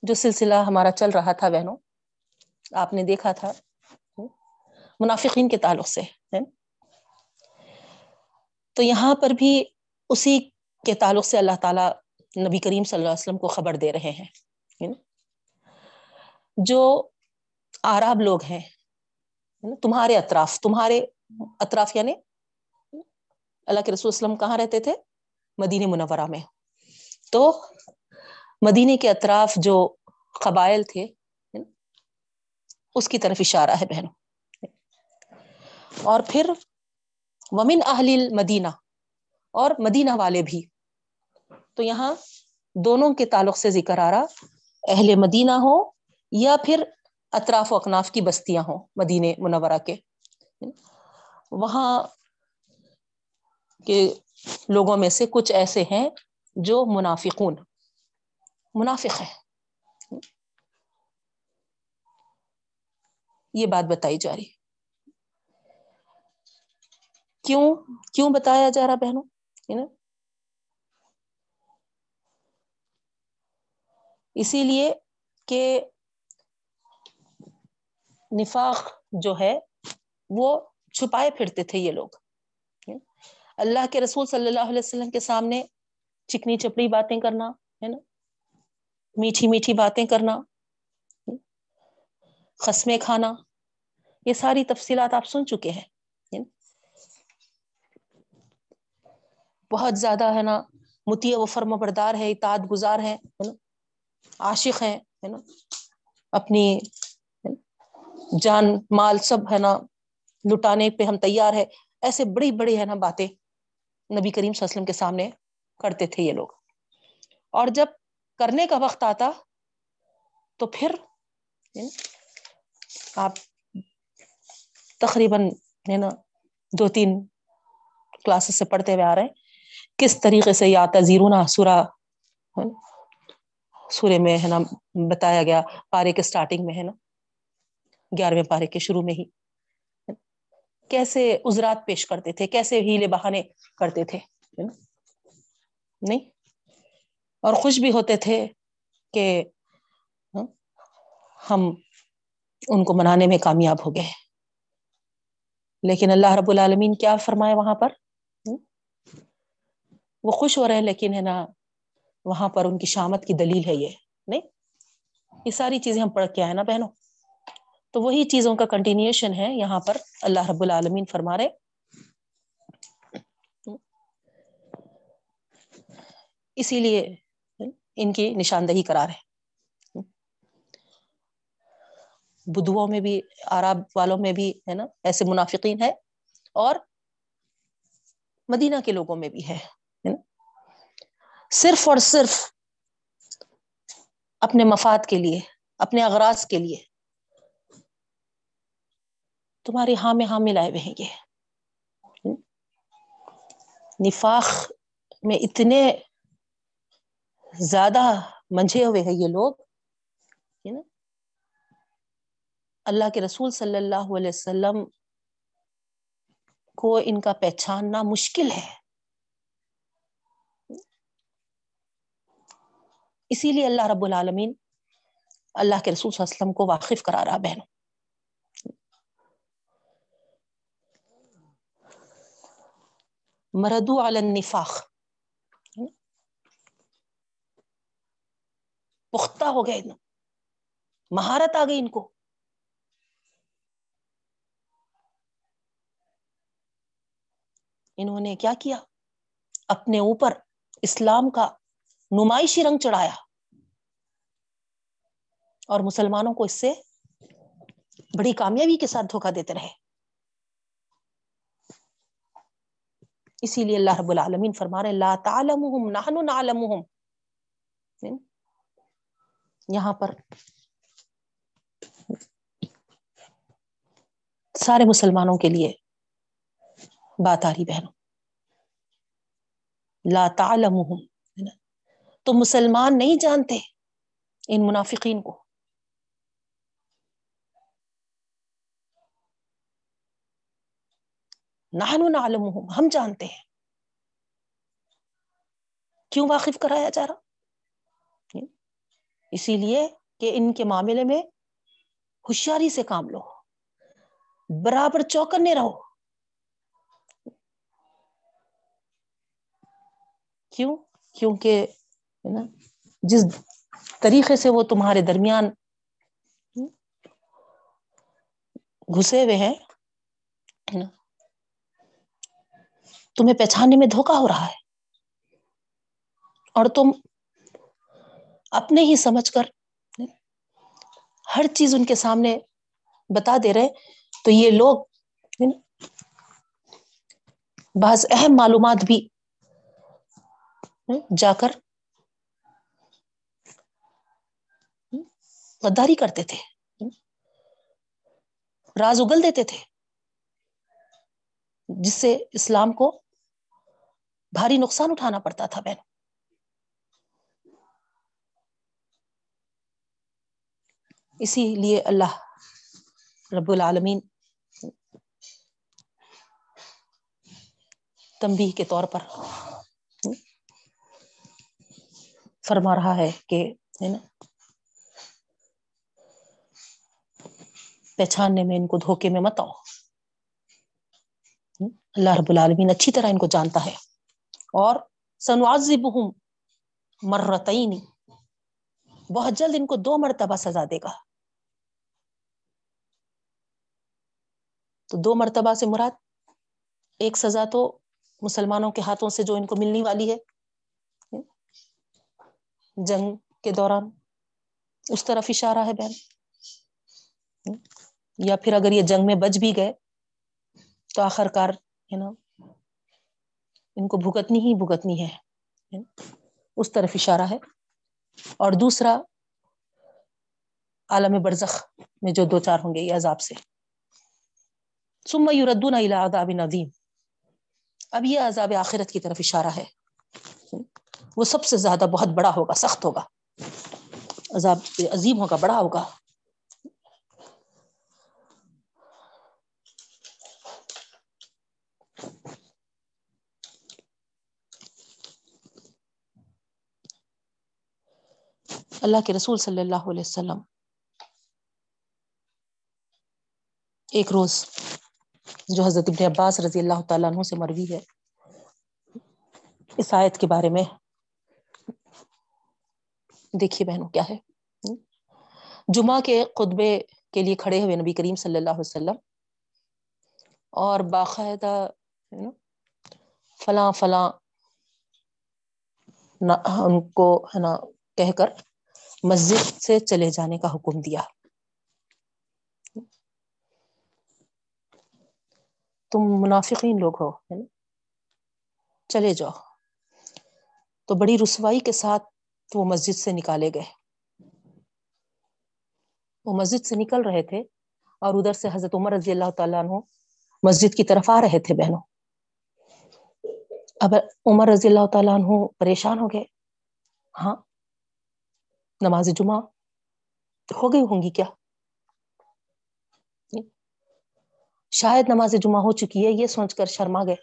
جو سلسلہ ہمارا چل رہا تھا بہنوں، آپ نے دیکھا تھا، منافقین کے تعلق سے تو یہاں پر بھی اسی کے تعلق سے اللہ تعالی نبی کریم صلی اللہ علیہ وسلم کو خبر دے رہے ہیں جو آراب لوگ ہیں تمہارے اطراف تمہارے اطراف یعنی اللہ کے رسول وسلم کہاں رہتے تھے؟ مدینہ منورہ میں۔ تو مدینے کے اطراف جو قبائل تھے، اس کی طرف اشارہ ہے بہنوں۔ اور پھر ومن اہل مدینہ اور مدینہ والے بھی۔ تو یہاں دونوں کے تعلق سے ذکر آ رہا، اہل مدینہ ہو یا پھر اطراف و اکناف کی بستیاں ہوں مدینہ منورہ کے۔ وہاں کے لوگوں میں سے کچھ ایسے ہیں جو منافقون۔ منافق ہے یہ بات بتائی جا رہی۔ کیوں؟ کیوں بتایا جا رہا بہنوں؟ اسی لیے کہ نفاق جو ہے، وہ چھپائے پھرتے تھے یہ لوگ۔ اللہ کے رسول صلی اللہ علیہ وسلم کے سامنے چکنی چپڑی باتیں کرنا، ہے نا؟ میٹھی میٹھی باتیں کرنا قسمیں کھانا، یہ ساری تفصیلات آپ سن چکے ہیں بہت زیادہ، ہے نا متیا و فرما بردار ہے اتاد گزار ہے نا؟ عاشق ہے نا؟ اپنی جان مال سب، ہے نا، لٹانے پہ ہم تیار ہے ایسے بڑی بڑی، ہے نا، باتیں نبی کریم صلی اللہ علیہ وسلم کے سامنے کرتے تھے یہ لوگ۔ اور جب کرنے کا وقت آتا تو پھر یعنی آپ تقریباً ہے نا، دو تین کلاسز سے پڑھتے ہوئے آ رہے ہیں۔ کس طریقے سے یا تزیرون سورا سورے میں ہے نا، بتایا گیا، پارے کے سٹارٹنگ میں ہے نا، گیارہویں پارے کے شروع میں ہی۔ کیسے ازرات پیش کرتے تھے، کیسے ہیلے بہانے کرتے تھے نہیں؟ اور خوش بھی ہوتے تھے کہ ہاں، ہم ان کو منانے میں کامیاب ہو گئے۔ لیکن اللہ رب العالمین کیا فرمائے وہاں پر؟ ہاں، وہ خوش ہو رہے ہیں، لیکن ہے نا، وہاں پر ان کی شامت کی دلیل ہے یہ۔ نہیں، یہ ساری چیزیں ہم پڑھ کے آئے نا بہنوں۔ تو وہی چیزوں کا کنٹینیوشن ہے یہاں پر اللہ رب العالمین فرما رہے۔ اسی لیے ان کی نشاندہی کرا رہے بدھوؤں میں بھی، آراب والوں میں بھی، ہے نا، ایسے منافقین ہے اور مدینہ کے لوگوں میں بھی ہے صرف اور صرف اپنے مفاد کے لیے، اپنے اغراض کے لیے تمہاری ہاں میں ہاں ملائے ہوئے ہیں یہ۔ نفاق میں اتنے زیادہ منجھے ہوئے ہیں یہ لوگ نا؟ اللہ کے رسول صلی اللہ علیہ وسلم کو ان کا پہچاننا مشکل ہے۔ اسی لیے اللہ رب العالمین اللہ کے رسول صلی اللہ علیہ وسلم کو واقف کرا رہا بہنوں۔ مردو علی النفاق۔ پختہ ہو گئے مہارت آ گئی ان کو انہوں نے کیا کیا اپنے اوپر اسلام کا نمائشی رنگ چڑھایا اور مسلمانوں کو اس سے بڑی کامیابی کے ساتھ دھوکہ دیتے رہے اسی لیے اللہ رب العالمین فرما رہے لا تعلمهم نحن نعلمهم یہاں پر سارے مسلمانوں کے لیے بات آ رہی بہنوں۔ لا تعلمهم تو مسلمان نہیں جانتے ان منافقین کو۔ نحن نعلمهم ہم جانتے ہیں۔ کیوں واقف کرایا جا رہا؟ اسی لیے کہ ان کے معاملے میں ہوشیاری سے کام لو، برابر چوکنے رہو۔ کیوں؟ کیونکہ جس طریقے سے وہ تمہارے درمیان گھسے ہوئے ہیں تمہیں پہچاننے میں دھوکا ہو رہا ہے۔ اور تم اپنے ہی سمجھ کر ہر چیز ان کے سامنے بتا دے رہے تو یہ لوگ بعض اہم معلومات بھی جا کر غداری کرتے تھے۔ راز اگل دیتے تھے۔ جس سے اسلام کو بھاری نقصان اٹھانا پڑتا تھا بہن۔ اسی لیے اللہ رب العالمین تمبی کے طور پر فرما رہا ہے کہ نا، پہچاننے میں، ان کو دھوکے میں مت آؤ۔ اللہ رب العالمین اچھی طرح ان کو جانتا ہے۔ اور سنوازب ہوں بہت جلد ان کو دو مرتبہ سزا دے گا۔ تو دو مرتبہ سے مراد، ایک سزا تو مسلمانوں کے ہاتھوں سے جو ان کو ملنے والی ہے۔ جنگ کے دوران اس طرف اشارہ ہے بہن۔ یا پھر اگر یہ جنگ میں بچ بھی گئے تو آخر کار ہے نا ان کو بھگتنی ہی بھگتنی ہے۔ اس طرف اشارہ ہے۔ اور دوسرا، عالم برزخ میں جو دو چار ہوں گے، یہ عذاب سے۔ سما ردون عذاب ندیم اب یہ عذاب آخرت کی طرف اشارہ ہے. وہ سب سے زیادہ بہت بڑا ہوگا، سخت ہوگا. عذاب عظیم ہوگا، بڑا ہوگا. اللہ کے رسول صلی اللہ علیہ وسلم ایک روز جو حضرت ابن عباس رضی اللہ تعالیٰ عنہ سے مروی ہے، اس آیت کے بارے میں دیکھیے بہنوں کیا ہے۔ جمعہ کے خطبے کے لیے کھڑے ہوئے نبی کریم صلی اللہ علیہ وسلم اور باقاعدہ فلاں فلاں ان کو، ہے نا، کہہ کر مسجد سے چلے جانے کا حکم دیا۔ تم منافقین لوگ ہو چلے جاؤ۔ تو بڑی رسوائی کے ساتھ وہ مسجد سے نکالے گئے۔ وہ مسجد سے نکل رہے تھے اور ادھر سے حضرت عمر رضی اللہ تعالیٰ عنہ مسجد کی طرف آ رہے تھے، بہنوں۔ اب عمر رضی اللہ تعالیٰ عنہ پریشان ہو گئے۔ ہاں نماز جمعہ ہو گئی ہوں گی کیا؟ شاید نماز جمعہ ہو چکی ہے، یہ سوچ کر شرما گئے۔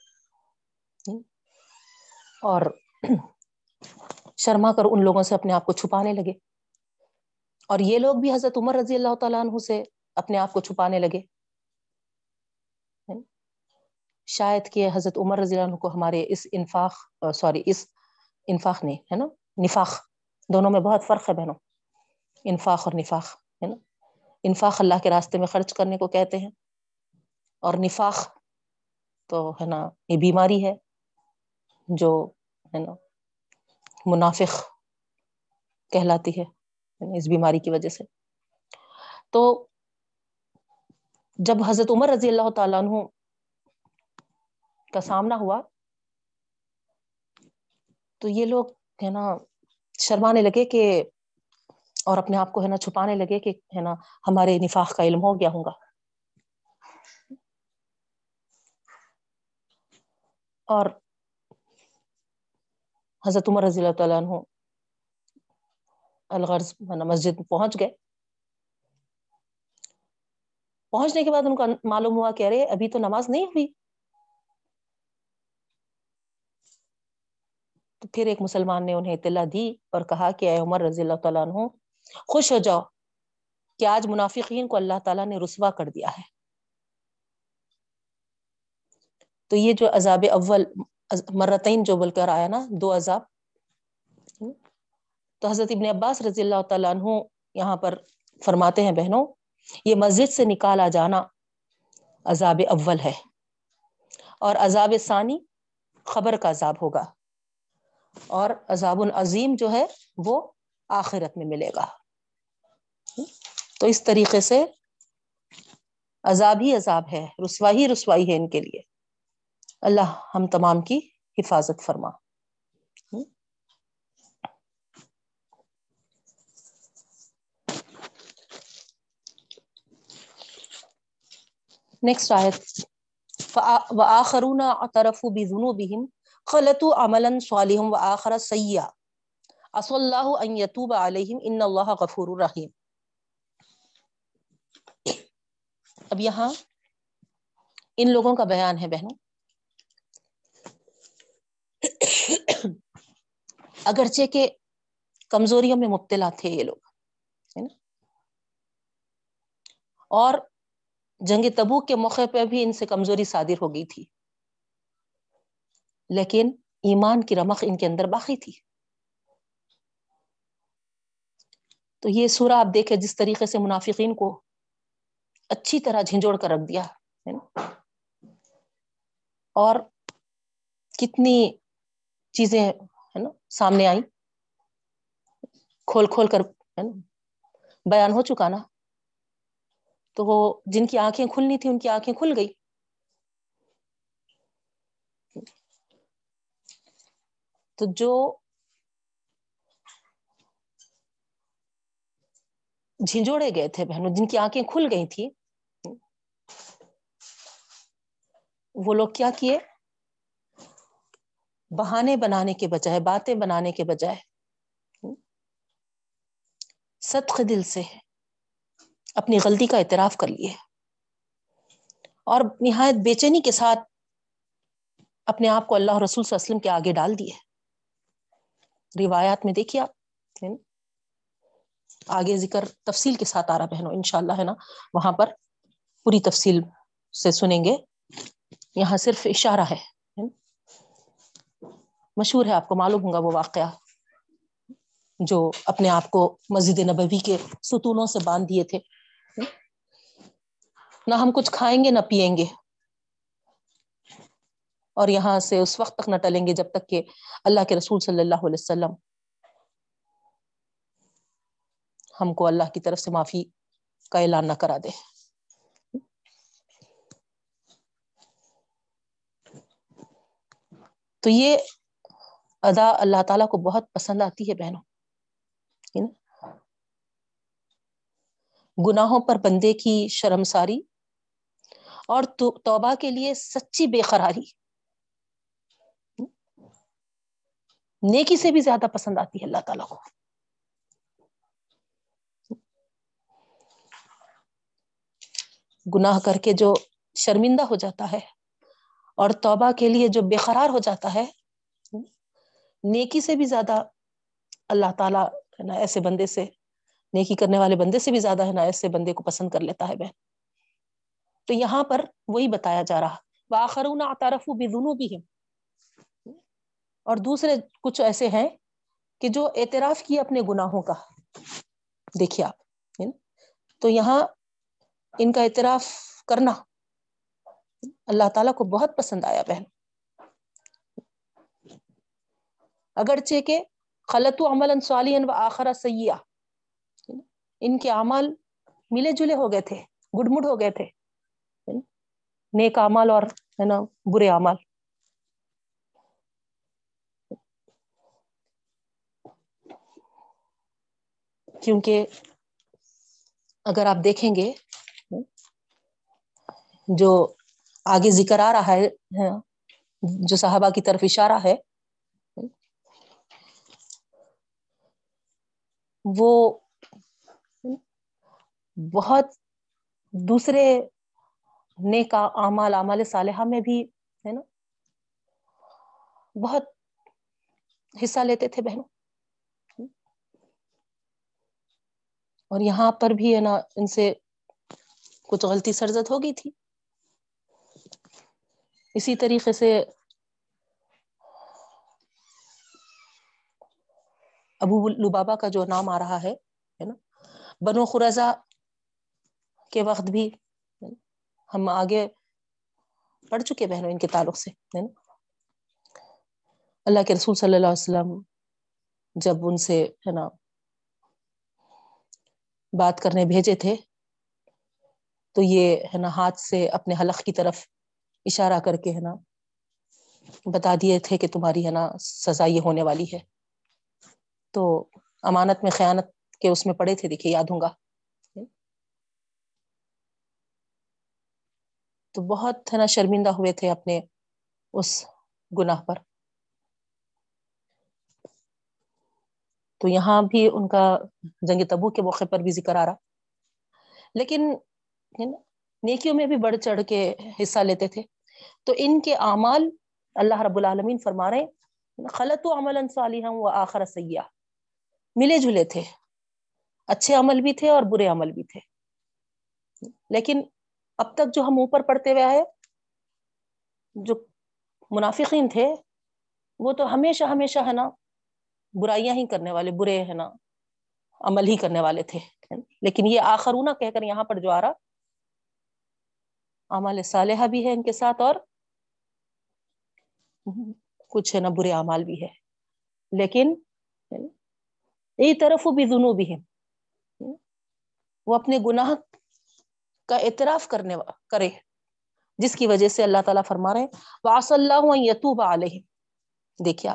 اور شرما کر ان لوگوں سے اپنے آپ کو چھپانے لگے۔ اور یہ لوگ بھی حضرت عمر رضی اللہ تعالیٰ عنہ سے اپنے آپ کو چھپانے لگے۔ شاید کہ حضرت عمر رضی اللہ عنہ کو ہمارے اس انفاق، سوری، اس انفاق نہیں، ہے نا؟ نفاق، دونوں میں بہت فرق ہے بہنوں۔ انفاق اور نفاق، ہے نا؟ انفاق اللہ کے راستے میں خرچ کرنے کو کہتے ہیں۔ اور نفاق تو ہے نا، یہ بیماری ہے جو ہے نا منافق کہلاتی ہے اس بیماری کی وجہ سے۔ تو جب حضرت عمر رضی اللہ تعالیٰ عنہ کا سامنا ہوا، تو یہ لوگ ہے نا شرمانے لگے کہ، اور اپنے آپ کو ہے نا چھپانے لگے کہ، ہے نا، ہمارے نفاق کا علم ہو گیا ہوں گا۔ اور حضرت عمر رضی اللہ تعالیٰ عنہ الغرض مسجد پہنچ گئے۔ پہنچنے کے بعد ان کا معلوم ہوا کہ ارے ابھی تو نماز نہیں ہوئی۔ تو پھر ایک مسلمان نے انہیں اطلاع دی اور کہا کہ اے عمر رضی اللہ تعالیٰ عنہ، خوش ہو جاؤ کہ آج منافقین کو اللہ تعالیٰ نے رسوا کر دیا ہے۔ تو یہ جو عذاب اول مرتین جو بول کر آیا نا، دو عذاب۔ تو حضرت ابن عباس رضی اللہ تعالیٰ عنہ یہاں پر فرماتے ہیں بہنوں، یہ مسجد سے نکالا جانا عذاب اول ہے۔ اور عذاب ثانی خبر کا عذاب ہوگا۔ اور عذاب العظیم جو ہے، وہ آخرت میں ملے گا۔ تو اس طریقے سے عذاب ہی عذاب ہے، رسوائی رسوائی ہے ان کے لیے۔ اللہ ہم تمام کی حفاظت فرما۔ نیکسٹ آیت۔ وآخرون اعترفوا بذنوبهم۔ خلطوا عملا صالحا وآخر سیئا اصل اللہ ان یتوب علیہم ان اللہ غفور الرحیم اب یہاں ان لوگوں کا بیان ہے بہنوں۔ اگرچہ کہ کمزوریوں میں مبتلا تھے یہ لوگ اور جنگ تبو کے موقع پہ بھی ان سے کمزوری صادر ہو گئی تھی۔ لیکن ایمان کی رمق ان کے اندر باقی تھی۔ تو یہ سورہ آپ دیکھیں، جس طریقے سے منافقین کو اچھی طرح جھنجھوڑ کر رکھ دیا اور کتنی چیزیں ہے نا سامنے آئی کھول کھول کر بیان ہو چکا نا۔ تو وہ جن کی آنکھیں کھلنی تھی ان کی آنکھیں کھل گئی۔ تو جو جھنجھوڑے گئے تھے بہنوں، جن کی آنکھیں کھل گئی تھی وہ لوگ کیا کیے؟ بہانے بنانے کے بجائے، باتیں بنانے کے بجائے۔ صدق دل سے اپنی غلطی کا اعتراف کر لیے۔ اور نہایت بے چینی کے ساتھ اپنے آپ کو اللہ رسول صلی اللہ علیہ وسلم کے آگے ڈال دیے۔ روایات میں دیکھیے آپ آگے ذکر تفصیل کے ساتھ آ رہا بہنوں، انشاءاللہ ہے نا؟ وہاں پر پوری تفصیل سے سنیں گے۔ یہاں صرف اشارہ ہے۔ مشہور ہے، آپ کو معلوم ہوگا وہ واقعہ جو اپنے آپ کو مسجد نبوی کے ستونوں سے باندھ دیے تھے۔ نہ ہم کچھ کھائیں گے، نہ پیئیں گے۔ اور یہاں سے اس وقت تک نہ ٹلیں گے جب تک کہ اللہ کے رسول صلی اللہ علیہ وسلم ہم کو اللہ کی طرف سے معافی کا اعلان نہ کرا دے۔ تو یہ ادا اللہ تعالیٰ کو بہت پسند آتی ہے بہنوں۔ گناہوں پر بندے کی شرمساری اور توبہ کے لیے سچی بے قراری۔ نیکی سے بھی زیادہ پسند آتی ہے اللہ تعالیٰ کو۔ گناہ کر کے جو شرمندہ ہو جاتا ہے اور توبہ کے لیے جو بے قرار ہو جاتا ہے نیکی سے بھی زیادہ اللہ تعالیٰ ہے نا ایسے بندے سے، نیکی کرنے والے بندے سے بھی زیادہ ہے نا ایسے بندے کو پسند کر لیتا ہے بہن۔ تو یہاں پر وہی بتایا جا رہا واخرون اعترفوا بذنوبهم اور دوسرے کچھ ایسے ہیں کہ جو اعتراف کیے اپنے گناہوں کا۔ دیکھیے آپ تو یہاں ان کا اعتراف کرنا اللہ تعالیٰ کو بہت پسند آیا بہن۔ اگرچہ کہ خلط عمل صالح و آخرا سیاح ان کے اعمال ملے جلے ہو گئے تھے گڈ مڈ ہو گئے تھے۔ نیک اعمال اور ہے نا برے اعمال۔ کیونکہ اگر آپ دیکھیں گے جو آگے ذکر آ رہا ہے جو صحابہ کی طرف اشارہ ہے وہ بہت دوسرے نیکا اعمال اعمال صالحہ میں بھی، ہے نا؟ بہت حصہ لیتے تھے بہنوں۔ اور یہاں پر بھی ہے نا، ان سے کچھ غلطی سرزت ہو گئی تھی۔ اسی طریقے سے ابو البابا کا جو نام آ رہا ہے نا؟ بنو خرضا کے وقت بھی ہم آگے پڑھ چکے بہنوں ان کے تعلق سے، ہے نا؟ اللہ کے رسول صلی اللہ علیہ وسلم جب ان سے، ہے نا، بات کرنے بھیجے تھے، تو یہ، ہے نا، ہاتھ سے اپنے حلق کی طرف اشارہ کر کے، ہے نا، بتا دیے تھے کہ تمہاری، ہے نا سزا یہ ہونے والی ہے۔ تو امانت میں خیانت کے اس میں پڑے تھے، دیکھیے، یاد ہوں گا۔ تو بہت ہے نا، شرمندہ ہوئے تھے اپنے اس گناہ پر۔ تو یہاں بھی ان کا جنگ تبو کے موقع پر بھی ذکر آ رہا۔ لیکن نیکیوں میں بھی بڑھ چڑھ کے حصہ لیتے تھے۔ تو ان کے اعمال اللہ رب العالمین فرما رہے خلط و عمل صالحا و آخر سیاح ملے جلے تھے۔ اچھے عمل بھی تھے اور برے عمل بھی تھے۔ لیکن اب تک جو ہم اوپر پڑھتے ہوئے آئے، جو منافقین تھے، وہ تو ہمیشہ ہمیشہ ہے نا، برائیاں ہی کرنے والے، برے ہے نا، عمل ہی کرنے والے تھے۔ لیکن یہ آخرونا کہہ کر یہاں پر جو آ رہا عمل صالحہ بھی ہے ان کے ساتھ اور کچھ ہے نا، برے اعمال بھی ہے۔ لیکن یہ طرف بھی دونوں بھی ہیں وہ اپنے گناہ کا اعتراف کرنے کرے، جس کی وجہ سے اللہ تعالیٰ فرما رہے واص اللہ یتوب علیہ دیکھیے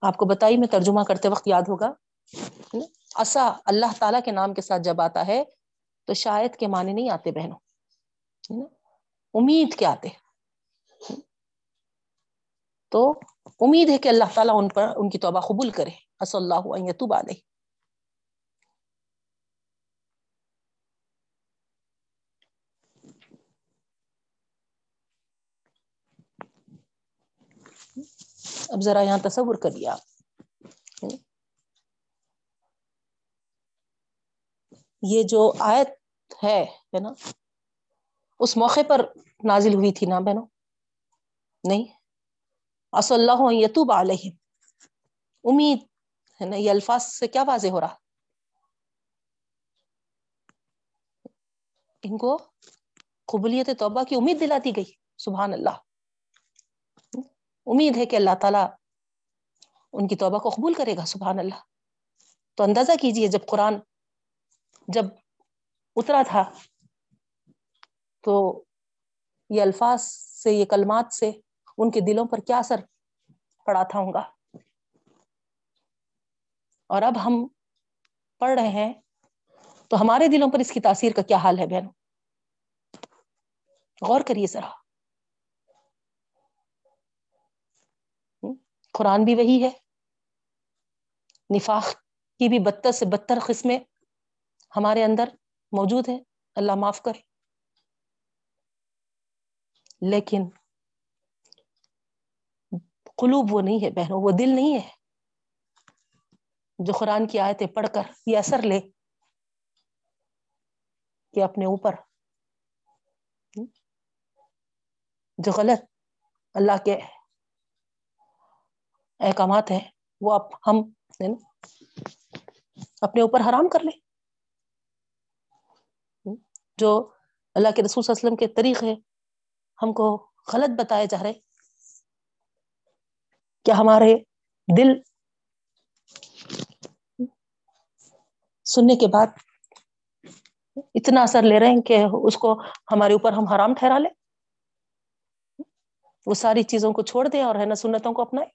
آپ کو بتائی، میں ترجمہ کرتے وقت یاد ہوگا۔ ایسا اللہ تعالی کے نام کے ساتھ جب آتا ہے، تو شاید کے معنی نہیں آتے بہنوں۔ امید کیا آتے۔ تو امید ہے کہ اللہ تعالیٰ ان پر، ان کی توبہ قبول کرے۔ اص اللہ یتوب علیہ۔ اب ذرا یہاں تصور کریے آپ۔ یہ جو آیت ہے ہے نا، اس موقع پر نازل ہوئی تھی نا بہنوں؟ نہیں؟ اص اللہ یتوب علیہ امید ہے نا، یہ الفاظ سے کیا واضح ہو رہا؟ ان کو قبولیت توبہ کی امید دلاتی گئی، سبحان اللہ۔ امید ہے کہ اللہ تعالی ان کی توبہ کو قبول کرے گا، سبحان اللہ۔ تو اندازہ کیجیے، جب قرآن جب اترا تھا، تو یہ الفاظ سے، یہ کلمات سے ان کے دلوں پر کیا اثر پڑا تھا ہوں گا؟ اور اب ہم پڑھ رہے ہیں تو ہمارے دلوں پر اس کی تاثیر کا کیا حال ہے بہنوں؟ غور کریے ذرا۔ قرآن بھی وہی ہے۔ نفاق کی بھی بدتر سے بدتر قسمیں ہمارے اندر موجود ہے اللہ معاف کرے لیکن قلوب وہ نہیں ہے بہنوں، وہ دل نہیں ہے۔ جو قرآن کی آیتیں پڑھ کر یہ اثر لے کہ اپنے اوپر۔ جو غلط اللہ کے احکامات ہیں، وہ اب ہم اپنے اوپر حرام کر لیں۔ جو اللہ کے رسول صلی اللہ علیہ وسلم کے طریقے ہم کو غلط بتائے جا رہے کیا ہمارے دل سننے کے بعد اتنا اثر لے رہے ہیں کہ اس کو ہمارے اوپر ہم حرام ٹھہرا لیں۔ وہ ساری چیزوں کو چھوڑ دیں اور ہے نا سنتوں کو اپنائیں۔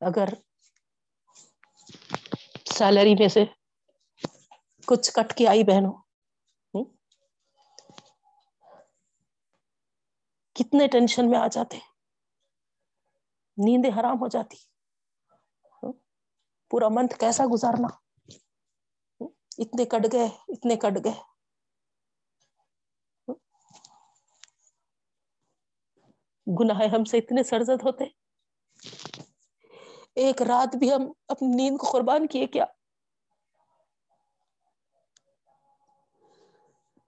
اگر سیلری میں سے کچھ کٹ کے آئی بہنوں۔ کتنے ٹینشن میں آ جاتے نیندیں حرام ہو جاتی۔ پورا منتھ کیسا گزارنا۔ اتنے کٹ گئے، اتنے کٹ گئے۔ گناہ ہم سے اتنے سرزد ہوتے۔ ایک رات بھی ہم اپنی نیند کو قربان کیے، کیا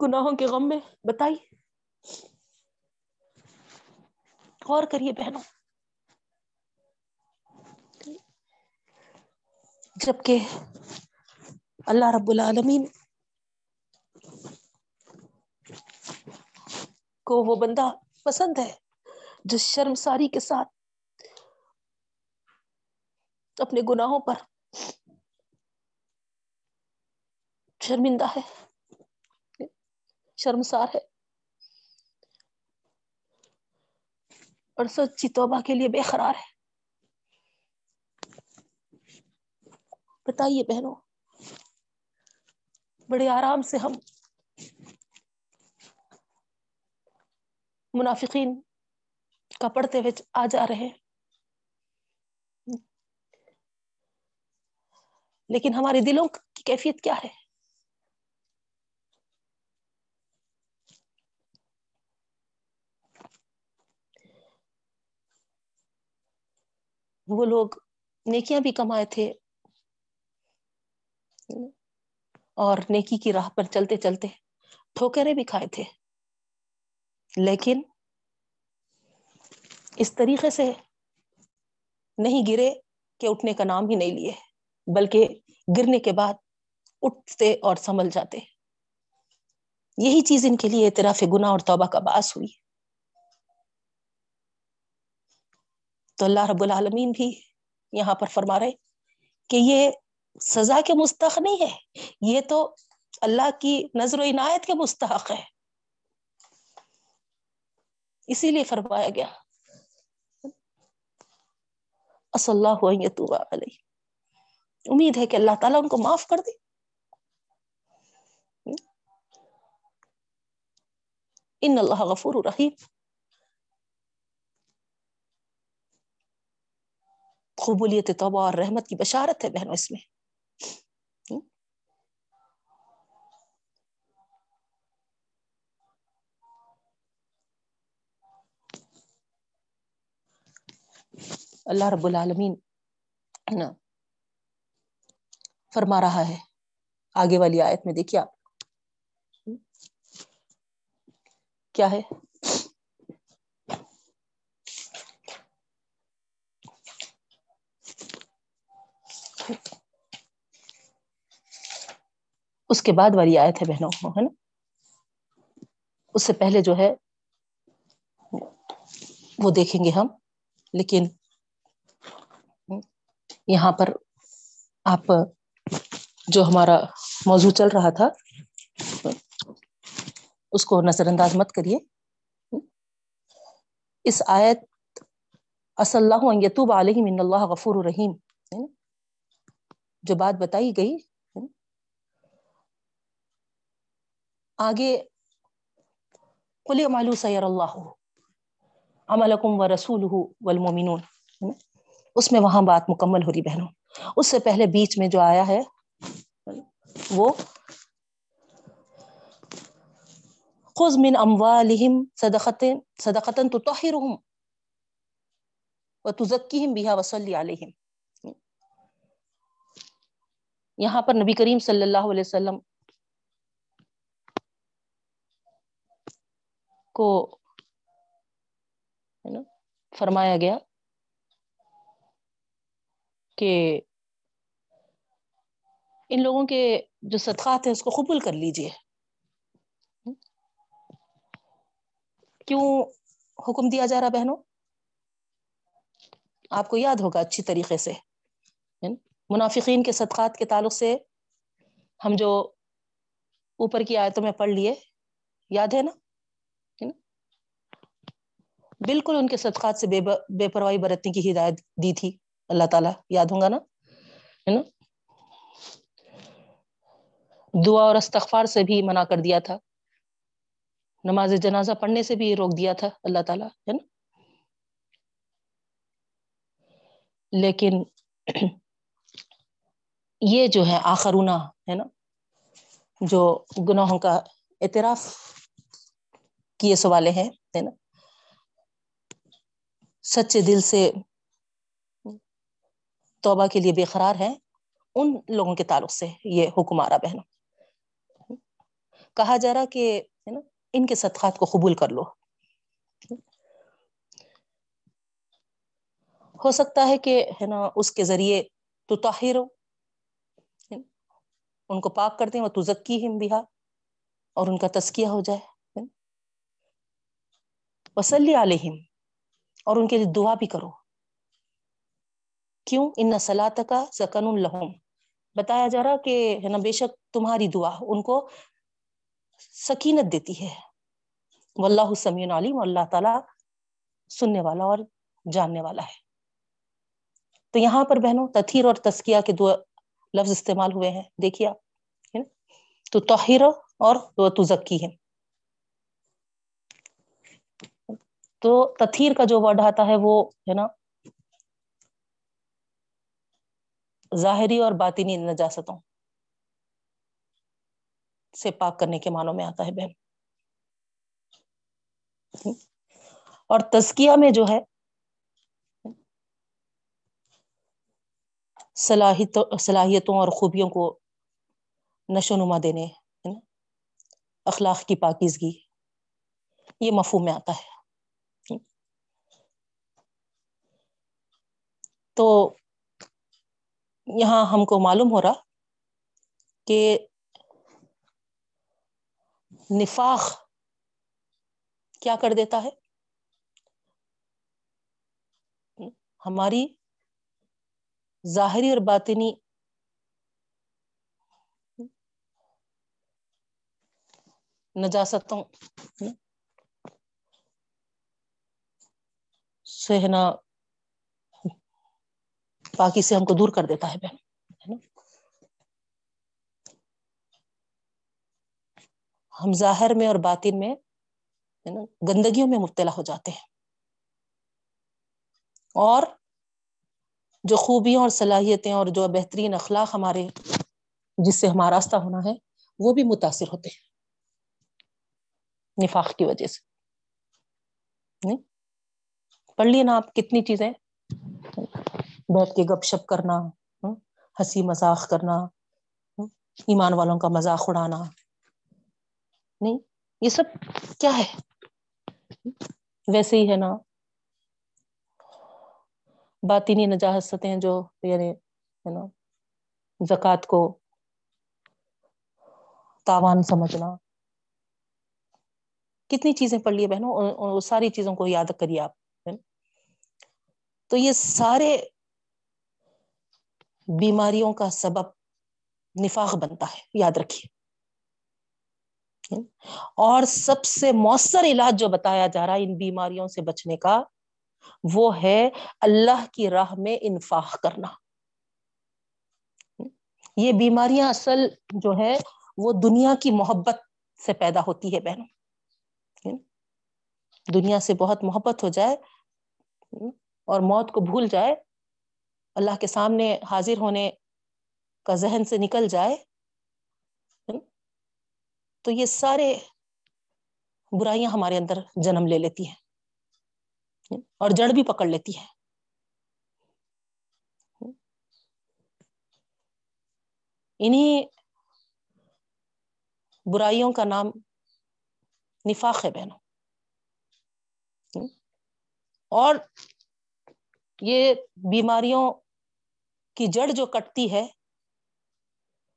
گناہوں کے غم میں، بتائی۔ غور کریے بہنوں۔ جبکہ اللہ رب العالمین کو وہ بندہ پسند ہے جو شرم ساری کے ساتھ اپنے گناہوں پر شرمندہ ہے۔ شرمسار ہے۔ اور سچی توبہ کے لیے بےقرار ہے۔ بتائیے بہنوں، بڑے آرام سے ہم منافقین کا پڑھتے ہوئے آ جا رہے لیکن ہمارے دلوں کی کیفیت کیا ہے؟ وہ لوگ نیکیاں بھی کمائے تھے۔ اور نیکی کی راہ پر چلتے چلتے ٹھوکرے بھی کھائے تھے۔ لیکن اس طریقے سے نہیں گرے کہ اٹھنے کا نام ہی نہیں لیے، بلکہ گرنے کے بعد اٹھتے اور سنبھل جاتے۔ یہی چیز ان کے لیے اعتراف گنا اور توبہ کا باعث ہوئی۔ تو اللہ رب العالمین بھی یہاں پر فرما رہے کہ یہ سزا کے مستحق نہیں ہے، یہ تو اللہ کی نظر و عنایت کے مستحق ہے۔ اسی لیے فرمایا گیا۔ اللہ علیہ۔ امید ہے کہ اللہ تعالیٰ ان کو معاف کر دے۔ ان اللہ غفور الرحیم قبولیت توبہ اور رحمت کی بشارت ہے بہنوں اس میں۔ اللہ رب العالمین فرما رہا ہے۔ آگے والی آیت میں دیکھیے آپ۔ کیا ہے؟ اس کے بعد والی آیت ہے بہنوں کو ہے نا؟ اس سے پہلے جو ہے، وہ دیکھیں گے ہم، لیکن یہاں پر آپ جو ہمارا موضوع چل رہا تھا، اس کو نظر انداز مت کریے۔ اس آیت اص اللہ یتوب علیہ من اللہ غفور الرحیم جو بات بتائی گئی آگے، قل مالو سیر اللہ، عملکم و رسول والمومنون اس میں وہاں بات مکمل ہو رہی بہنوں۔ اس سے پہلے بیچ میں جو آیا ہے، وہ، خذ من اموالہم صدقتن صدقتن تطہرہم وتزکیہم بها وصلی علیہم۔ یہاں پر نبی کریم صلی اللہ علیہ وسلم کو فرمایا گیا کہ ان لوگوں کے جو صدقات ہیں اس کو قبول کر لیجیے۔ کیوں حکم دیا جا رہا بہنوں؟ آپ کو یاد ہوگا اچھی طریقے سے منافقین کے صدقات کے تعلق سے ہم جو اوپر کی آیتوں میں پڑھ لیے، یاد ہے نا؟ بالکل ان کے صدقات سے بے بے پرواہی برتنے کی ہدایت دی تھی۔ اللہ تعالیٰ، یاد ہوں گا نا؟ ہے نا؟ دعا اور استغفار سے بھی منع کر دیا تھا۔ نماز جنازہ پڑھنے سے بھی روک دیا تھا اللہ تعالیٰ، ہے نا؟ لیکن یہ جو ہے آخرونا ہے نا، جو گناہوں کا اعتراف کیے سوالے ہیں، ہے نا، سچے دل سے توبہ کے لیے بے قرار ہے ان لوگوں کے تعلق سے یہ حکم آ رہا بہنوں۔ کہا جا رہا کہ نا، ان کے صدقات کو قبول کر لو۔ ہو سکتا ہے کہ، ہے نا، اس کے ذریعے تو طاہر ان کو پاک کرتے ہیں وہ تزکی ہم بہا، اور ان کا تسکیہ ہو جائے۔ وسلی علیہم اور ان کے لیے دعا بھی کرو۔ کیوں؟ ان سلاط کا سکن الحم بتایا جا رہا کہ، ہے نا، بے شک تمہاری دعا ان کو سکینت دیتی ہے۔ واللہ سمیع علیم اللہ تعالی سننے والا اور جاننے والا ہے۔ تو یہاں پر بہنوں تتھیر اور تسکیہ کے دو لفظ استعمال ہوئے ہیں۔ دیکھیے آپ تو توہر اور تزکی ہے تو تتھیر کا جو ورڈ آتا ہے وہ، ہے نا؟ ظاہری اور باطنی نجاستوں سے پاک کرنے کے معنوں میں آتا ہے بہن۔ اور تزکیہ میں جو ہے صلاحیت صلاحیتوں اور خوبیوں کو نشو نما دینے اخلاق کی پاکیزگی، یہ مفہوم میں آتا ہے۔ تو یہاں ہم کو معلوم ہو رہا کہ نفاق کیا کر دیتا ہے؟ ہماری ظاہری اور باطنی۔ نجاستوں۔ سہنا۔ باقی سے ہم کو دور کر دیتا ہے بہن ہم ظاہر میں اور باطن میں گندگیوں میں مبتلا ہو جاتے ہیں۔ اور جو خوبیاں اور صلاحیتیں اور جو بہترین اخلاق ہمارے جس سے ہمارا راستہ ہونا ہے، وہ بھی متاثر ہوتے ہیں۔ نفاق کی وجہ سے۔ نہیں؟ پڑھ لیے نا آپ کتنی چیزیں۔ بیٹھ کے گپ شپ کرنا ہاں، ہنسی مذاق کرنا ہاں، ایمان والوں کا مذاق اڑانا۔ نہیں، یہ سب کیا ہے؟ ویسے ہی ہے نا۔ باطینی نجاستیں جو یعنی زکوٰۃ کو تاوان سمجھنا۔ کتنی چیزیں پڑھ لی بہنوں ساری چیزوں کو یاد کریے آپ تو یہ سارے بیماریوں کا سبب نفاق بنتا ہے، یاد رکھیے۔ اور سب سے مؤثر علاج جو بتایا جا رہا ہے ان بیماریوں سے بچنے کا وہ ہے اللہ کی راہ میں انفاق کرنا۔ یہ بیماریاں اصل جو ہے وہ دنیا کی محبت سے پیدا ہوتی ہے بہنوں۔ دنیا سے بہت محبت ہو جائے اور موت کو بھول جائے، اللہ کے سامنے حاضر ہونے کا ذہن سے نکل جائے، تو یہ سارے برائیاں ہمارے اندر جنم لے لیتی ہیں۔ اور جڑ بھی پکڑ لیتی ہے۔ انہیں برائیوں کا نام نفاق ہے بہنوں۔ اور یہ بیماریوں کی جڑ جو کٹتی ہے،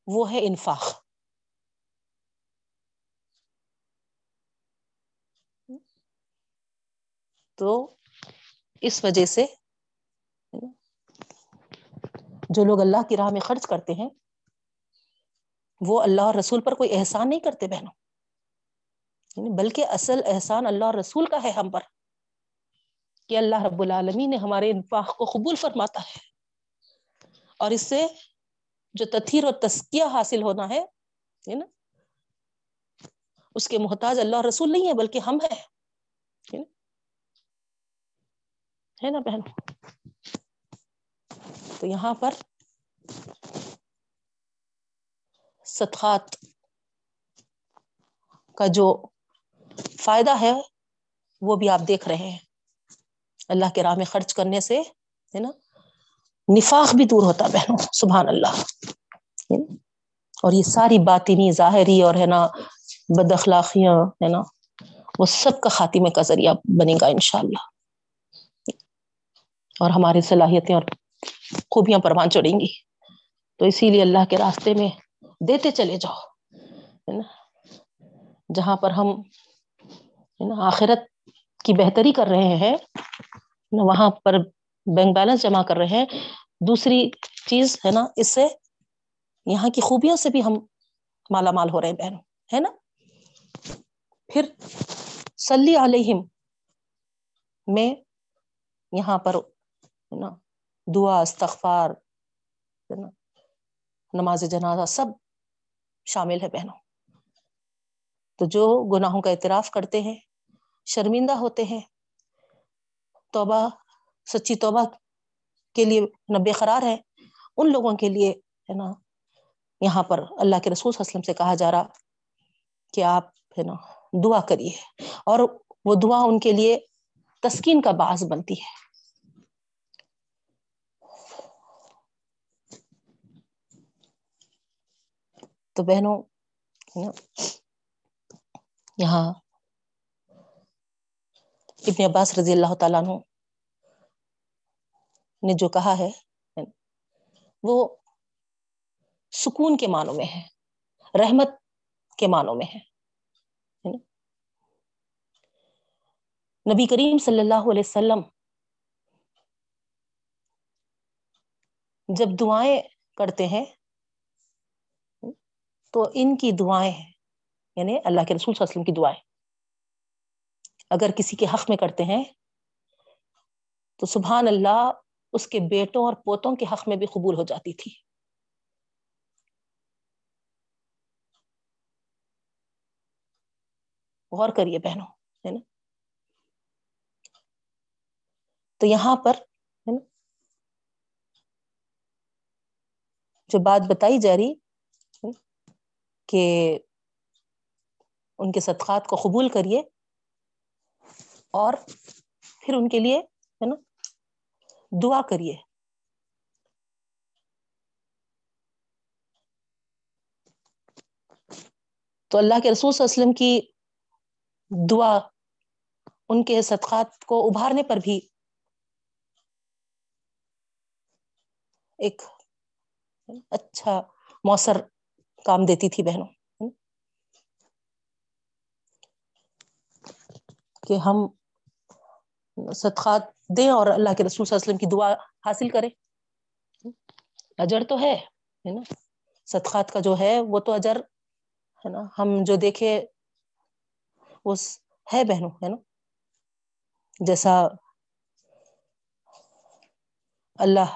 وہ ہے انفاق۔ تو اس وجہ سے جو لوگ اللہ کی راہ میں خرچ کرتے ہیں، وہ اللہ اور رسول پر کوئی احسان نہیں کرتے بہنوں۔ یعنی بلکہ اصل احسان اللہ اور رسول کا ہے ہم پر، کہ اللہ رب العالمین نے ہمارے انفاق کو قبول فرماتا ہے۔ اور اس سے جو تتھیر اور تسکیہ حاصل ہونا ہے نا، اس کے محتاج اللہ رسول نہیں ہے بلکہ ہم ہیں۔ ہے نا بہن؟ تو یہاں پر صدقات کا جو فائدہ ہے، وہ بھی آپ دیکھ رہے ہیں۔ اللہ کے راہ میں خرچ کرنے سے، ہے نا؟ نفاق بھی دور ہوتا بہنوں سبحان اللہ۔ اور یہ ساری باتیں نہیں ظاہری اور، ہے نا، بد اخلاقیاں، ہے نا، وہ سب کا خاتمے کا ذریعہ بنے گا انشاءاللہ۔ اور ہماری صلاحیتیں اور خوبیاں پروان چڑھیں گی۔ تو اسی لیے اللہ کے راستے میں دیتے چلے جاؤ، ہے نا؟ جہاں پر ہم، ہے نا، آخرت کی بہتری کر رہے ہیں، نا، وہاں پر بینک بیلنس جمع کر رہے ہیں۔ دوسری چیز، ہے نا، اس سے یہاں کی خوبیوں سے بھی ہم مالا مال ہو رہے ہیں بہن، ہے نا؟ پھر سلی علیہم میں یہاں پر نا؟ دعا، استغفار نا؟ نماز جنازہ سب شامل ہے بہنوں۔ تو جو گناہوں کا اعتراف کرتے ہیں، شرمندہ ہوتے ہیں، توبہ، سچی توبہ کے لیے نبے قرار ہے، ان لوگوں کے لیے، ہے نا؟ یہاں پر اللہ کے رسول اسلم سے کہا جا رہا کہ آپ، ہے نا، دعا کریے۔ اور وہ دعا ان کے لیے تسکین کا باعث بنتی ہے۔ تو بہنوں یہاں ابن عباس رضی اللہ تعالیٰ عنہ نے جو کہا ہے، وہ سکون کے معنوں میں ہے، رحمت کے معنوں میں ہے نبی کریم صلی اللہ علیہ وسلم جب دعائیں کرتے ہیں تو ان کی دعائیں ہیں یعنی اللہ کے رسول صلی اللہ علیہ وسلم کی دعائیں۔ اگر کسی کے حق میں کرتے ہیں، تو سبحان اللہ، اس کے بیٹوں اور پوتوں کے حق میں بھی قبول ہو جاتی تھی۔ غور کریے بہنوں، ہے نا؟ تو یہاں پر، ہے نا، جو بات بتائی جا رہی کہ ان کے صدقات کو قبول کریے اور پھر ان کے لیے ہے نا دعا کریے۔ تو اللہ کے رسول صلی اللہ علیہ وسلم کی دعا ان کے صدقات کو ابھارنے پر بھی ایک اچھا مؤثر کام دیتی تھی بہنوں کہ ہم صدقات دیں اور اللہ کے رسول صلی اللہ علیہ وسلم کی دعا حاصل کریں۔ اجر تو ہے نا؟ صدقات کا جو ہے، وہ تو اجر، ہے نا؟ ہم جو دیکھے، وہ ہے بہنوں، ہے نا؟ جیسا اللہ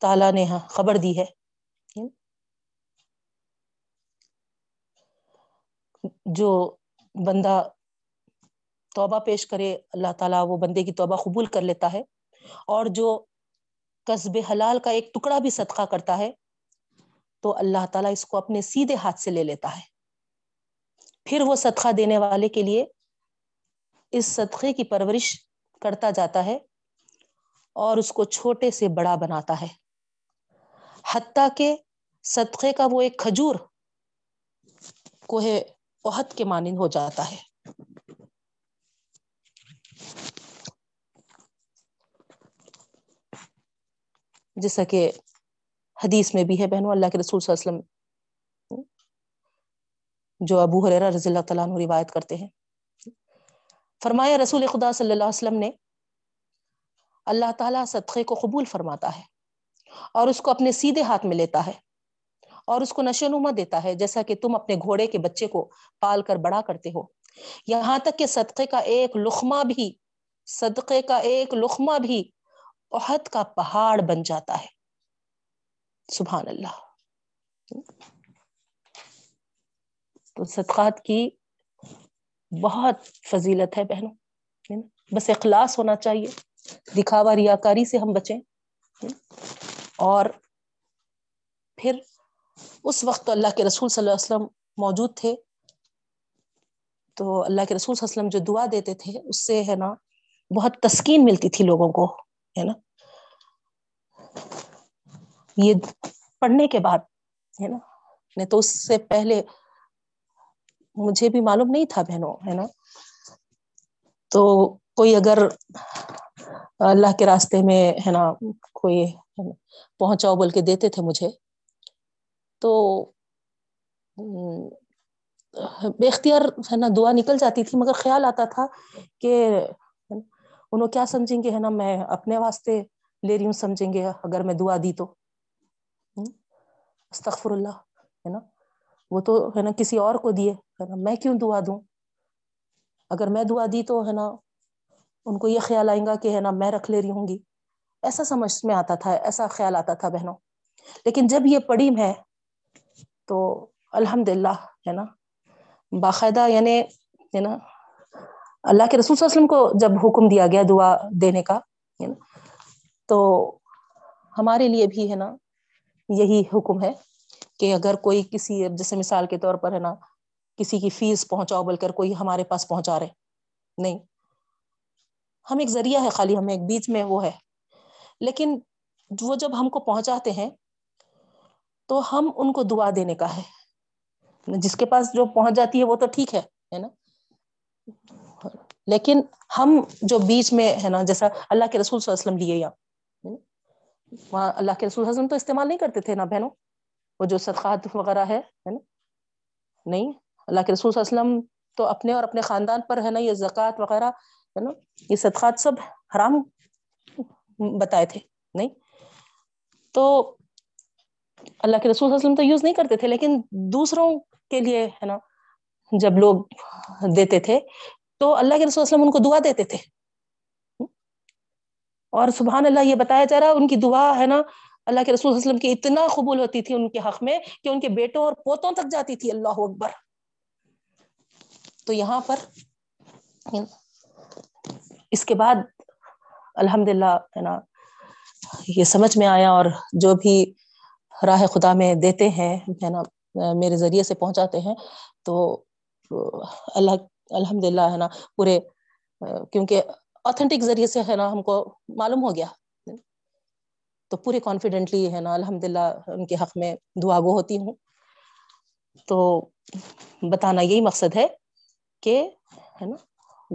تعالی نے خبر دی ہے۔ جو بندہ توبہ پیش کرے، اللہ تعالیٰ وہ بندے کی توبہ قبول کر لیتا ہے۔ اور جو قصب حلال کا ایک ٹکڑا بھی صدقہ کرتا ہے، تو اللہ تعالیٰ اس کو اپنے سیدھے ہاتھ سے لے لیتا ہے۔ پھر وہ صدقہ دینے والے کے لیے اس صدقے کی پرورش کرتا جاتا ہے اور اس کو چھوٹے سے بڑا بناتا ہے۔ حتیٰ کہ صدقے کا وہ ایک کھجور، کوہ عہد کے مانند ہو جاتا ہے۔ جیسا کہ حدیث میں بھی ہے، بہنوں، اللہ کے رسول صلی اللہ علیہ وسلم جو ابو حریرہ رضی اللہ تعالیٰ عنہ روایت کرتے ہیں۔ فرمایا، رسول خدا صلی اللہ علیہ وسلم نے اللہ تعالیٰ صدقے کو قبول فرماتا ہے اور اس کو اپنے سیدھے ہاتھ میں لیتا ہے۔ اور اس کو نشو نما دیتا ہے، جیسا کہ تم اپنے گھوڑے کے بچے کو پال کر بڑا کرتے ہو۔ یہاں تک کہ صدقے کا ایک لخمہ بھی، صدقے کا ایک لخمہ بھی عہد کا پہاڑ بن جاتا ہے۔ سبحان اللہ۔ تو صدقات کی بہت فضیلت ہے بہنوں بس اخلاص ہونا چاہیے۔ دکھاوا ریاکاری سے ہم بچیں۔ اور پھر اس وقت تو اللہ کے رسول صلی اللہ علیہ وسلم موجود تھے۔ تو اللہ کے رسول صلی اللہ علیہ وسلم جو دعا دیتے تھے، اس سے ہے نا، بہت تسکین ملتی تھی لوگوں کو، ہے نا۔ یہ پڑھنے کے بعد، ہے نا، نہیں تو اس سے پہلے مجھے بھی معلوم نہیں تھا بہنوں، ہے نا۔ تو کوئی اگر اللہ کے راستے میں، ہے نا، کوئی پہنچاؤ بول کے دیتے تھے مجھے تو بے اختیار ہے نا، دعا نکل جاتی تھی، مگر خیال آتا تھا کہ انوں کیا سمجھیں گے، ہے نا، میں اپنے واسطے لے رہی ہوں، سمجھیں گے، اگر میں دعا دی تو۔ استغفر اللہ، ہے نا، وہ تو، ہے نا، کسی اور کو دیے، ہے نا، میں کیوں دعا دوں؟ اگر میں دعا دی تو، ہے نا، ان کو یہ خیال آئیں گا کہ، ہے نا، میں رکھ لے رہی ہوں گی۔ ایسا سمجھ میں آتا تھا، ایسا خیال آتا تھا بہنوں۔ لیکن جب یہ پڑی ہے تو الحمد للہ ہے نا؟ باقاعدہ یعنی ہے نا؟ اللہ کے رسول صلی اللہ علیہ وسلم کو جب حکم دیا گیا دعا دینے کا، ہے نا؟ تو ہمارے لیے بھی، ہے نا، یہی حکم ہے کہ اگر کوئی کسی، جیسے مثال کے طور پر، ہے نا، کسی کی فیس پہنچاؤ بول کر کوئی ہمارے پاس پہنچا رہے، نہیں۔ ہم ایک ذریعہ ہے خالی ہمیں ایک بیچ میں وہ ہے۔ لیکن وہ جب ہم کو پہنچاتے ہیں تو ہم ان کو دعا دینے کا ہے۔ جس کے پاس جو پہنچ جاتی ہے وہ تو ٹھیک ہے ہے نا؟ لیکن ہم جو بیچ میں، ہے نا، جیسا اللہ کے رسول صلی اللہ وسلم لیے یا وہاں اللہ کے رسول حضم تو استعمال نہیں کرتے تھے نا بہنوں؟ وہ جو صدقات وغیرہ ہے نا؟ نہیں، اللہ کے رسول وسلم تو اپنے اور اپنے خاندان پر، ہے نا، یہ زکوٰۃ وغیرہ، ہے نا، یہ صدقات سب حرام بتائے تھے، نہیں؟ تو اللہ کے رسول وسلم تو یوز نہیں کرتے تھے، لیکن دوسروں کے لیے ہے نا، جب لوگ دیتے تھے تو اللہ کے رسول وسلم ان کو دعا دیتے تھے۔ اور سبحان اللہ، یہ بتایا جا رہا ان کی دعا ہے نا، اللہ کے رسول وسلم کی اتنا قبول ہوتی تھی ان کے حق میں کہ ان کے بیٹوں اور پوتوں تک جاتی تھی۔ اللہ اکبر۔ تو یہاں پر اس کے بعد الحمد للہ ہے نا، یہ سمجھ میں آیا اور جو بھی راہ خدا میں دیتے ہیں، ہے نا، میرے ذریعے سے پہنچاتے ہیں۔ تو، اللہ الحمد للہ ہے نا، پورے، کیونکہ اتھینٹک ذریعے سے، ہے نا، ہم کو معلوم ہو گیا۔ تو پورے کانفیڈینٹلی ہے نا الحمد للہ ان کے حق میں دعا گو ہوتی ہوں۔ تو بتانا یہی مقصد ہے کہ، ہے نا،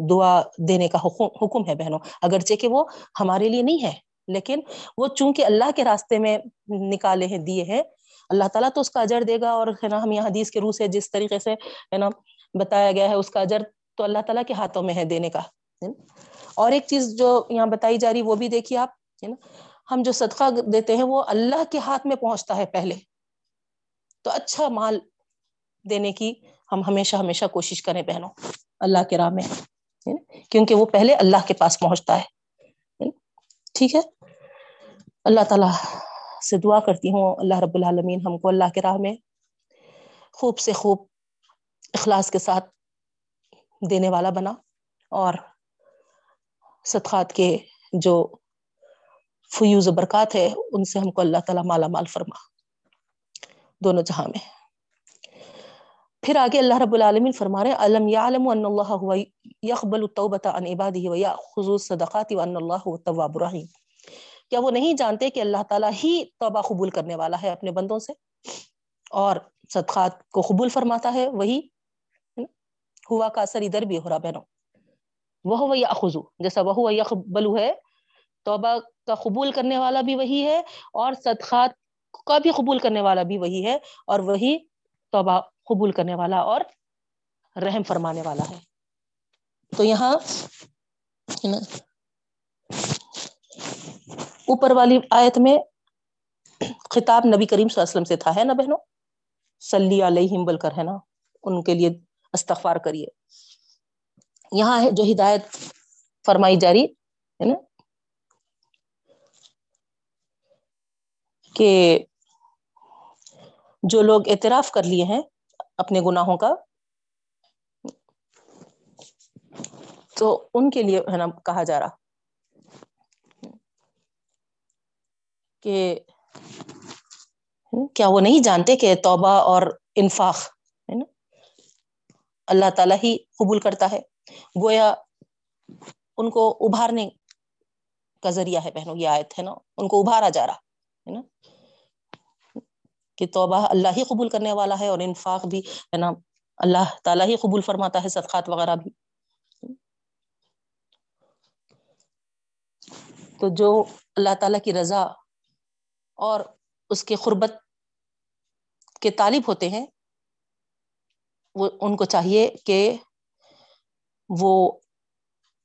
دعا دینے کا حکم حکم ہے بہنوں۔ اگرچہ کہ وہ ہمارے لیے نہیں ہے لیکن وہ چونکہ اللہ کے راستے میں نکالے ہیں، دیے ہیں، اللہ تعالیٰ تو اس کا اجر دے گا اور ہے نا، ہم یہاں حدیث کے روح سے جس طریقے سے ہے نا بتایا گیا ہے، اس کا اجر تو اللہ تعالیٰ کے ہاتھوں میں ہے دینے کا۔ اور ایک چیز جو یہاں بتائی جا رہی، وہ بھی دیکھیے آپ، ہے نا، ہم جو صدقہ دیتے ہیں، وہ اللہ کے ہاتھ میں پہنچتا ہے پہلے۔ تو اچھا مال دینے کی ہم ہمیشہ ہمیشہ کوشش کریں بہنوں، اللہ کے راہ میں کیونکہ وہ پہلے اللہ کے پاس پہنچتا ہے۔ ٹھیک ہے؟ اللہ تعالی سے دعا کرتی ہوں۔ اللہ رب العالمین ہم کو اللہ کے راہ میں خوب سے خوب اخلاص کے ساتھ دینے والا بنا اور صدقات کے جو فیوز و برکات ہے، ان سے ہم کو اللہ تعالی مالا مال فرما۔ دونوں جہاں میں۔ پھر آگے اللہ رب العالمین فرما رہے علم یعلم ان اللہ هو يقبل التوبه عن عباده ويأخذ الصدقات وان الله هو التواب الرحیم کیا وہ نہیں جانتے کہ اللہ تعالیٰ ہی توبہ قبول کرنے والا ہے اپنے بندوں سے؟ اور صدقات کو قبول فرماتا ہے، وہی ہوا کا اثر ادھر بھی ہو رہا بہنوں۔ وہ یا اخذو جیسا وہ ہوا یقبلو ہے، توبہ کا قبول کرنے والا بھی وہی ہے اور صدقات کا بھی قبول کرنے والا بھی وہی ہے اور وہی توبہ قبول کرنے والا اور رحم فرمانے والا ہے۔ تو یہاں اوپر والی آیت میں خطاب نبی کریم صلی اللہ علیہ وسلم سے تھا، ہے نا بہنوں؟ سلی علیہم بل کر ہے نا؟ ان کے لیے استغفار کریے۔ یہاں ہے جو ہدایت فرمائی جاری ہے نا؟ کہ جو لوگ اعتراف کر لیے ہیں اپنے گناہوں کا، تو ان کے لیے، ہے نا، کہا جا رہا۔ کہ کیا وہ نہیں جانتے کہ توبہ اور انفاق، ہے نا؟ اللہ تعالی ہی قبول کرتا ہے۔ گویا ان کو ابھارنے کا ذریعہ ہے بہنوں، یہ آیت ہے نا؟ ان کو ابھارا جا رہا، ہے نا؟ کہ توبہ اللہ ہی قبول کرنے والا ہے اور انفاق بھی، ہے نا؟ اللہ تعالیٰ ہی قبول فرماتا ہے، صدقات وغیرہ بھی۔ تو جو اللہ تعالیٰ کی رضا اور اس کے قربت کے طالب ہوتے ہیں، وہ ان کو چاہیے کہ وہ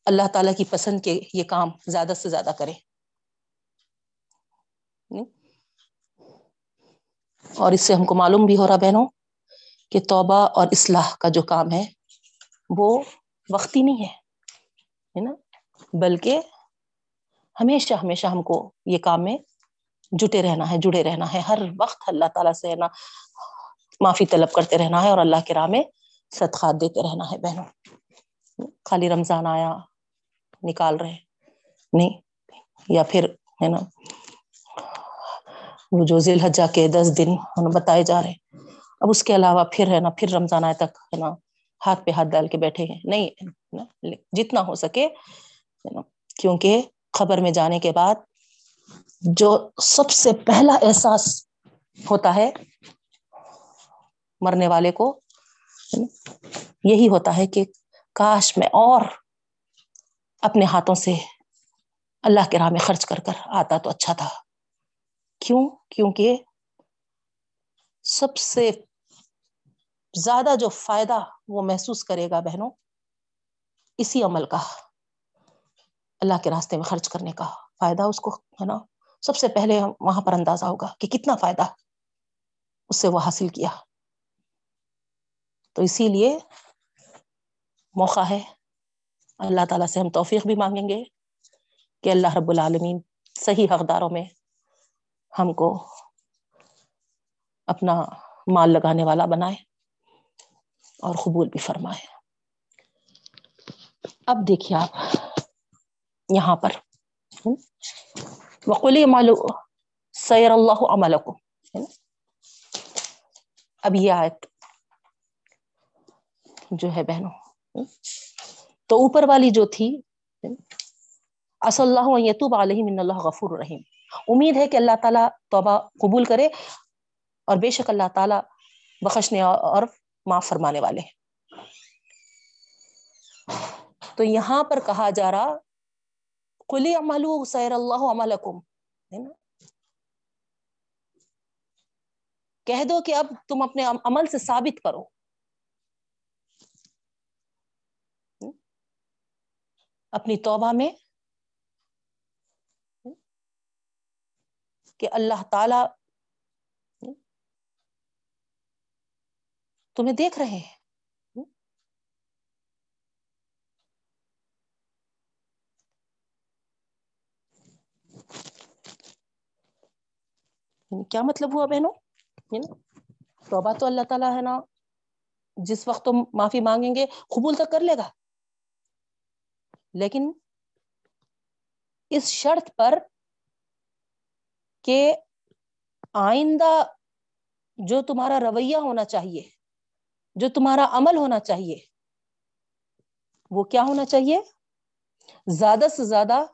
اللہ تعالی کی پسند کے یہ کام زیادہ سے زیادہ کرے اور اس سے ہم کو معلوم بھی ہو رہا بہنوں کہ توبہ اور اصلاح کا جو کام ہے، وہ وقتی نہیں ہے نا؟ بلکہ ہمیشہ ہمیشہ ہم کو یہ کام میں جٹے رہنا ہے، جڑے رہنا ہے۔ ہر وقت اللہ تعالیٰ سے نا، معافی طلب کرتے رہنا ہے اور اللہ کے راہ میں صدقات دیتے رہنا ہے۔ بہنوں، خالی رمضان آیا، نکال رہے۔ نہیں، یا پھر ہے نا، وہ جو ذیل حجا کے دس دن بتائے جا رہے۔ اب اس کے علاوہ پھر ہے نا، پھر رمضان آئے تک ہے نا، ہاتھ پہ ہاتھ ڈال کے بیٹھے ہیں۔ نہیں جتنا ہو سکے کیونکہ خبر میں جانے کے بعد جو سب سے پہلا احساس ہوتا ہے مرنے والے کو، یہی ہوتا ہے کہ کاش میں اور اپنے ہاتھوں سے اللہ کے راہ میں خرچ کر کر آتا تو اچھا تھا۔ کیوں؟ کیونکہ سب سے زیادہ جو فائدہ وہ محسوس کرے گا بہنوں، اسی عمل کا، اللہ کے راستے میں خرچ کرنے کا۔ فائدہ اس کو، ہے نا؟ سب سے پہلے وہاں پر اندازہ ہوگا کہ کتنا فائدہ اس سے وہ حاصل کیا۔ تو اسی لیے موقع ہے۔ اللہ تعالیٰ سے ہم توفیق بھی مانگیں گے کہ اللہ رب العالمین صحیح حقداروں میں ہم کو اپنا مال لگانے والا بنائے اور قبول بھی فرمائے۔ اب دیکھیے آپ یہاں پر۔ وقلی مالو سیر اللہ عمل کو اب یہ آیت جو ہے بہنوں، تو اوپر والی جو تھی اص اللہ یتوب علیہ من اللہ غفور الرحیم امید ہے کہ اللہ تعالیٰ توبہ قبول کرے اور بے شک اللہ تعالیٰ بخشنے اور معاف فرمانے والے ہیں۔ تو یہاں پر کہا جا رہا کلی عملو سیر اللہ عملکم ہے نا؟ کہہ دو کہ اب تم اپنے عمل سے ثابت کرو۔ اپنی توبہ میں کہ اللہ تعالی تمہیں دیکھ رہے ہیں۔ یعنی کیا مطلب ہوا بہنوں؟ یعنی توبہ تو اللہ تعالیٰ ہے نا، جس وقت تم معافی مانگیں گے قبول تک کر لے گا۔ لیکن اس شرط پر کہ آئندہ جو تمہارا رویہ ہونا چاہیے، جو تمہارا عمل ہونا چاہیے، وہ کیا ہونا چاہیے؟ زیادہ سے زیادہ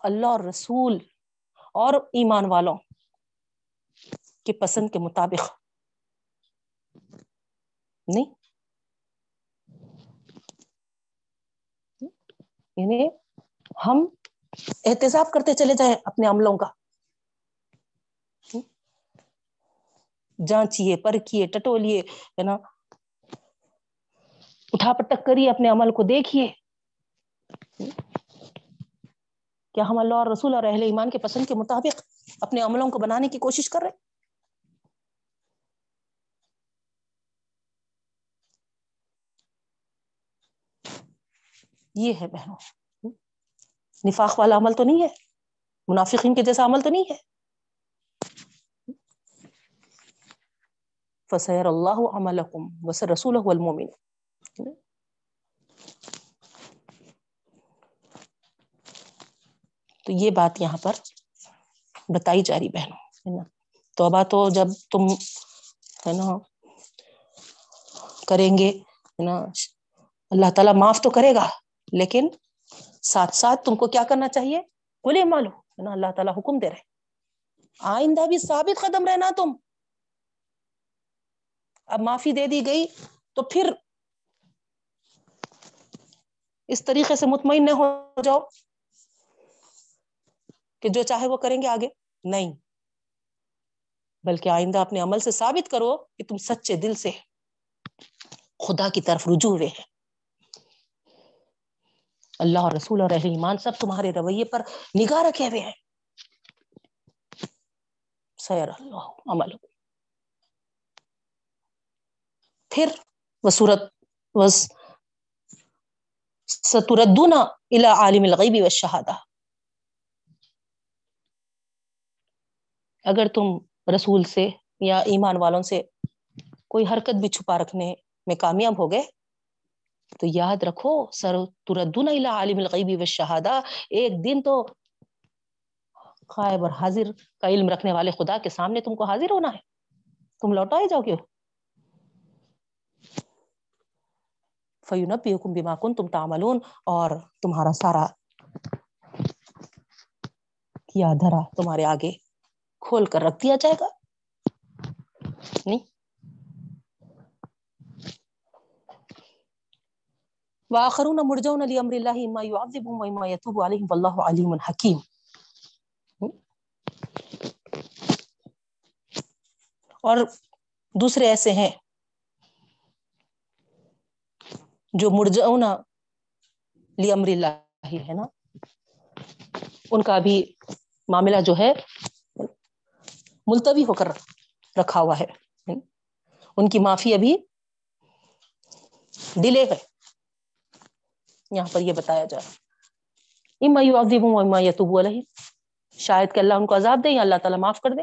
اللہ اور رسول اور ایمان والوں۔ کی پسند کے مطابق۔ نہیں۔ یعنی ہم احتساب کرتے چلے جائیں اپنے عملوں کا۔ جانچیے، پرکھیے، ٹٹولیے، ہے نا۔ اٹھا پٹک کریے اپنے عمل کو، دیکھیے۔ کیا ہم اللہ اور رسول اور اہل ایمان کے پسند کے مطابق اپنے عملوں کو بنانے کی کوشش کر رہے یہ ہے بہنوں۔ نفاق والا عمل تو نہیں ہے، منافقین کے جیسا عمل تو نہیں ہے۔ فسیر اللہ عملکم وسر رسول المومن تو یہ بات یہاں پر بتائی جا رہی بہنوں، ہے نا۔ توبہ تو جب تم، ہے نا، کریں گے، ہے نا، اللہ تعالیٰ معاف تو کرے گا۔ لیکن ساتھ ساتھ تم کو کیا کرنا چاہیے؟ کلے مالو اللہ تعالیٰ حکم دے رہے آئندہ بھی ثابت قدم رہنا تم۔ اب معافی دے دی گئی تو پھر اس طریقے سے مطمئن نہ ہو جاؤ کہ جو چاہے وہ کریں گے آگے۔ نہیں۔ بلکہ آئندہ اپنے عمل سے ثابت کرو کہ تم سچے دل سے خدا کی طرف رجوع ہوئے ہیں۔ اللہ اور رسول اور اہل ایمان سب تمہارے رویے پر نگاہ رکھے ہوئے ہیں۔ سیر اللہ عمل پھر وہ صورت ستردون الى عالم الغیب والشہادہ۔ اگر تم رسول سے یا ایمان والوں سے کوئی حرکت بھی چھپا رکھنے میں کامیاب ہو گئے تو یاد رکھو، سر تردون الى عالم الغیب والشہادہ، ایک دن تو قائب اور حاضر کا علم رکھنے والے خدا کے سامنے تم کو حاضر ہونا ہے۔ تم لوٹا جاؤ گے فیونبی حکم بیما کن تم تعملون اور تمہارا سارا کیا دھرا تمہارے آگے کھول کر رکھ دیا جائے گا۔ نہیں؟ واخرون مرجون لامر الله ما يعذبهم وما يتوب عليهم والله عليم حكيم. اور دوسرے ایسے ہیں جو مرجعونا لی اللہ ہے نا؟ ان کا بھی معاملہ جو ہے ملتوی ہو کر رکھا ہوا ہے۔ ان کی معافی ابھی ڈیلے ہے۔ یہاں پر یہ بتایا جا رہا اما یعذبهم واما یتوب علیہ شاید کہ اللہ ان کو عذاب دے یا اللہ تعالیٰ معاف کر دے۔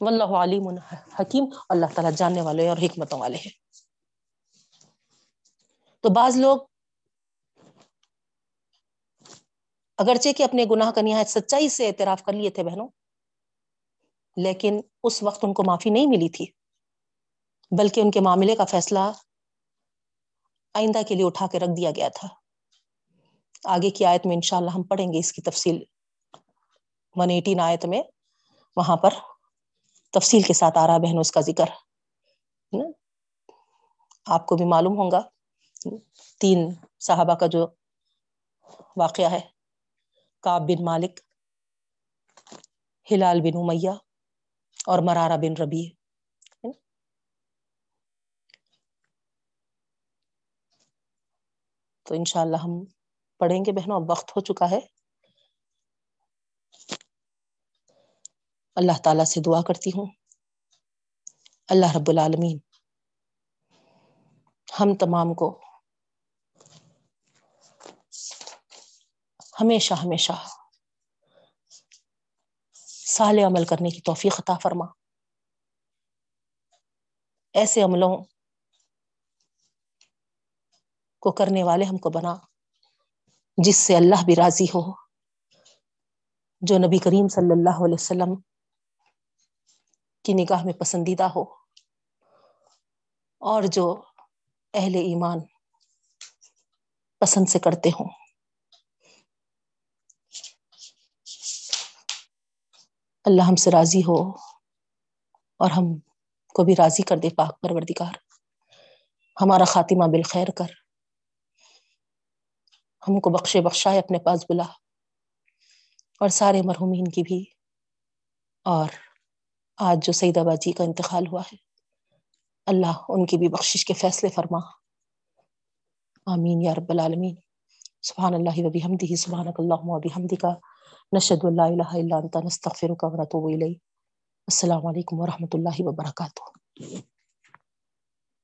واللہ علیم حکیم اللہ تعالیٰ جاننے والے اور حکمتوں والے ہیں۔ تو بعض لوگ اگرچہ کہ اپنے گناہ کا نہایت سچائی سے اعتراف کر لیے تھے بہنوں، لیکن اس وقت ان کو معافی نہیں ملی تھی، بلکہ ان کے معاملے کا فیصلہ آئندہ کے لیے اٹھا کے رکھ دیا گیا تھا۔ آگے کی آیت میں انشاءاللہ ہم پڑھیں گے اس کی تفصیل۔ ون ایٹین آیت میں وہاں پر تفصیل کے ساتھ آ رہا بہنوں اس کا ذکر۔ آپ کو بھی معلوم ہوگا تین صحابہ کا جو واقعہ ہے۔ کاب بن مالک، ہلال بن امیہ اور مرارہ بن ربی تو انشاءاللہ ہم پڑھیں گے بہنوں، اب وقت ہو چکا ہے۔ اللہ تعالیٰ سے دعا کرتی ہوں۔ اللہ رب العالمین، ہم تمام کو ہمیشہ ہمیشہ سال عمل کرنے کی توفیق عطا فرما۔ ایسے عملوں کو کرنے والے ہم کو بنا۔ جس سے اللہ بھی راضی ہو۔ جو نبی کریم صلی اللہ علیہ وسلم کی نگاہ میں پسندیدہ ہو۔ اور جو اہل ایمان پسند سے کرتے ہوں۔ اللہ ہم سے راضی ہو اور ہم کو بھی راضی کر دے پاک پروردگار۔ ہمارا خاتمہ بالخیر کر۔ ہم کو بخشے بخشائے اپنے پاس بلا۔ اور سارے مرحومین کی بھی۔ اور آج جو سعید آباد جی کا انتقال ہوا ہے، اللہ ان کی بھی بخشش کے فیصلے فرما۔ آمین یا رب العالمین۔ سبحان اللہ و بحمدہ، سبحانک اللہم و بحمدکا نشہد اللہ الہ الا انت، نستغفرک و نتوب الیک۔ السلام علیکم ورحمۃ اللہ وبرکاتہ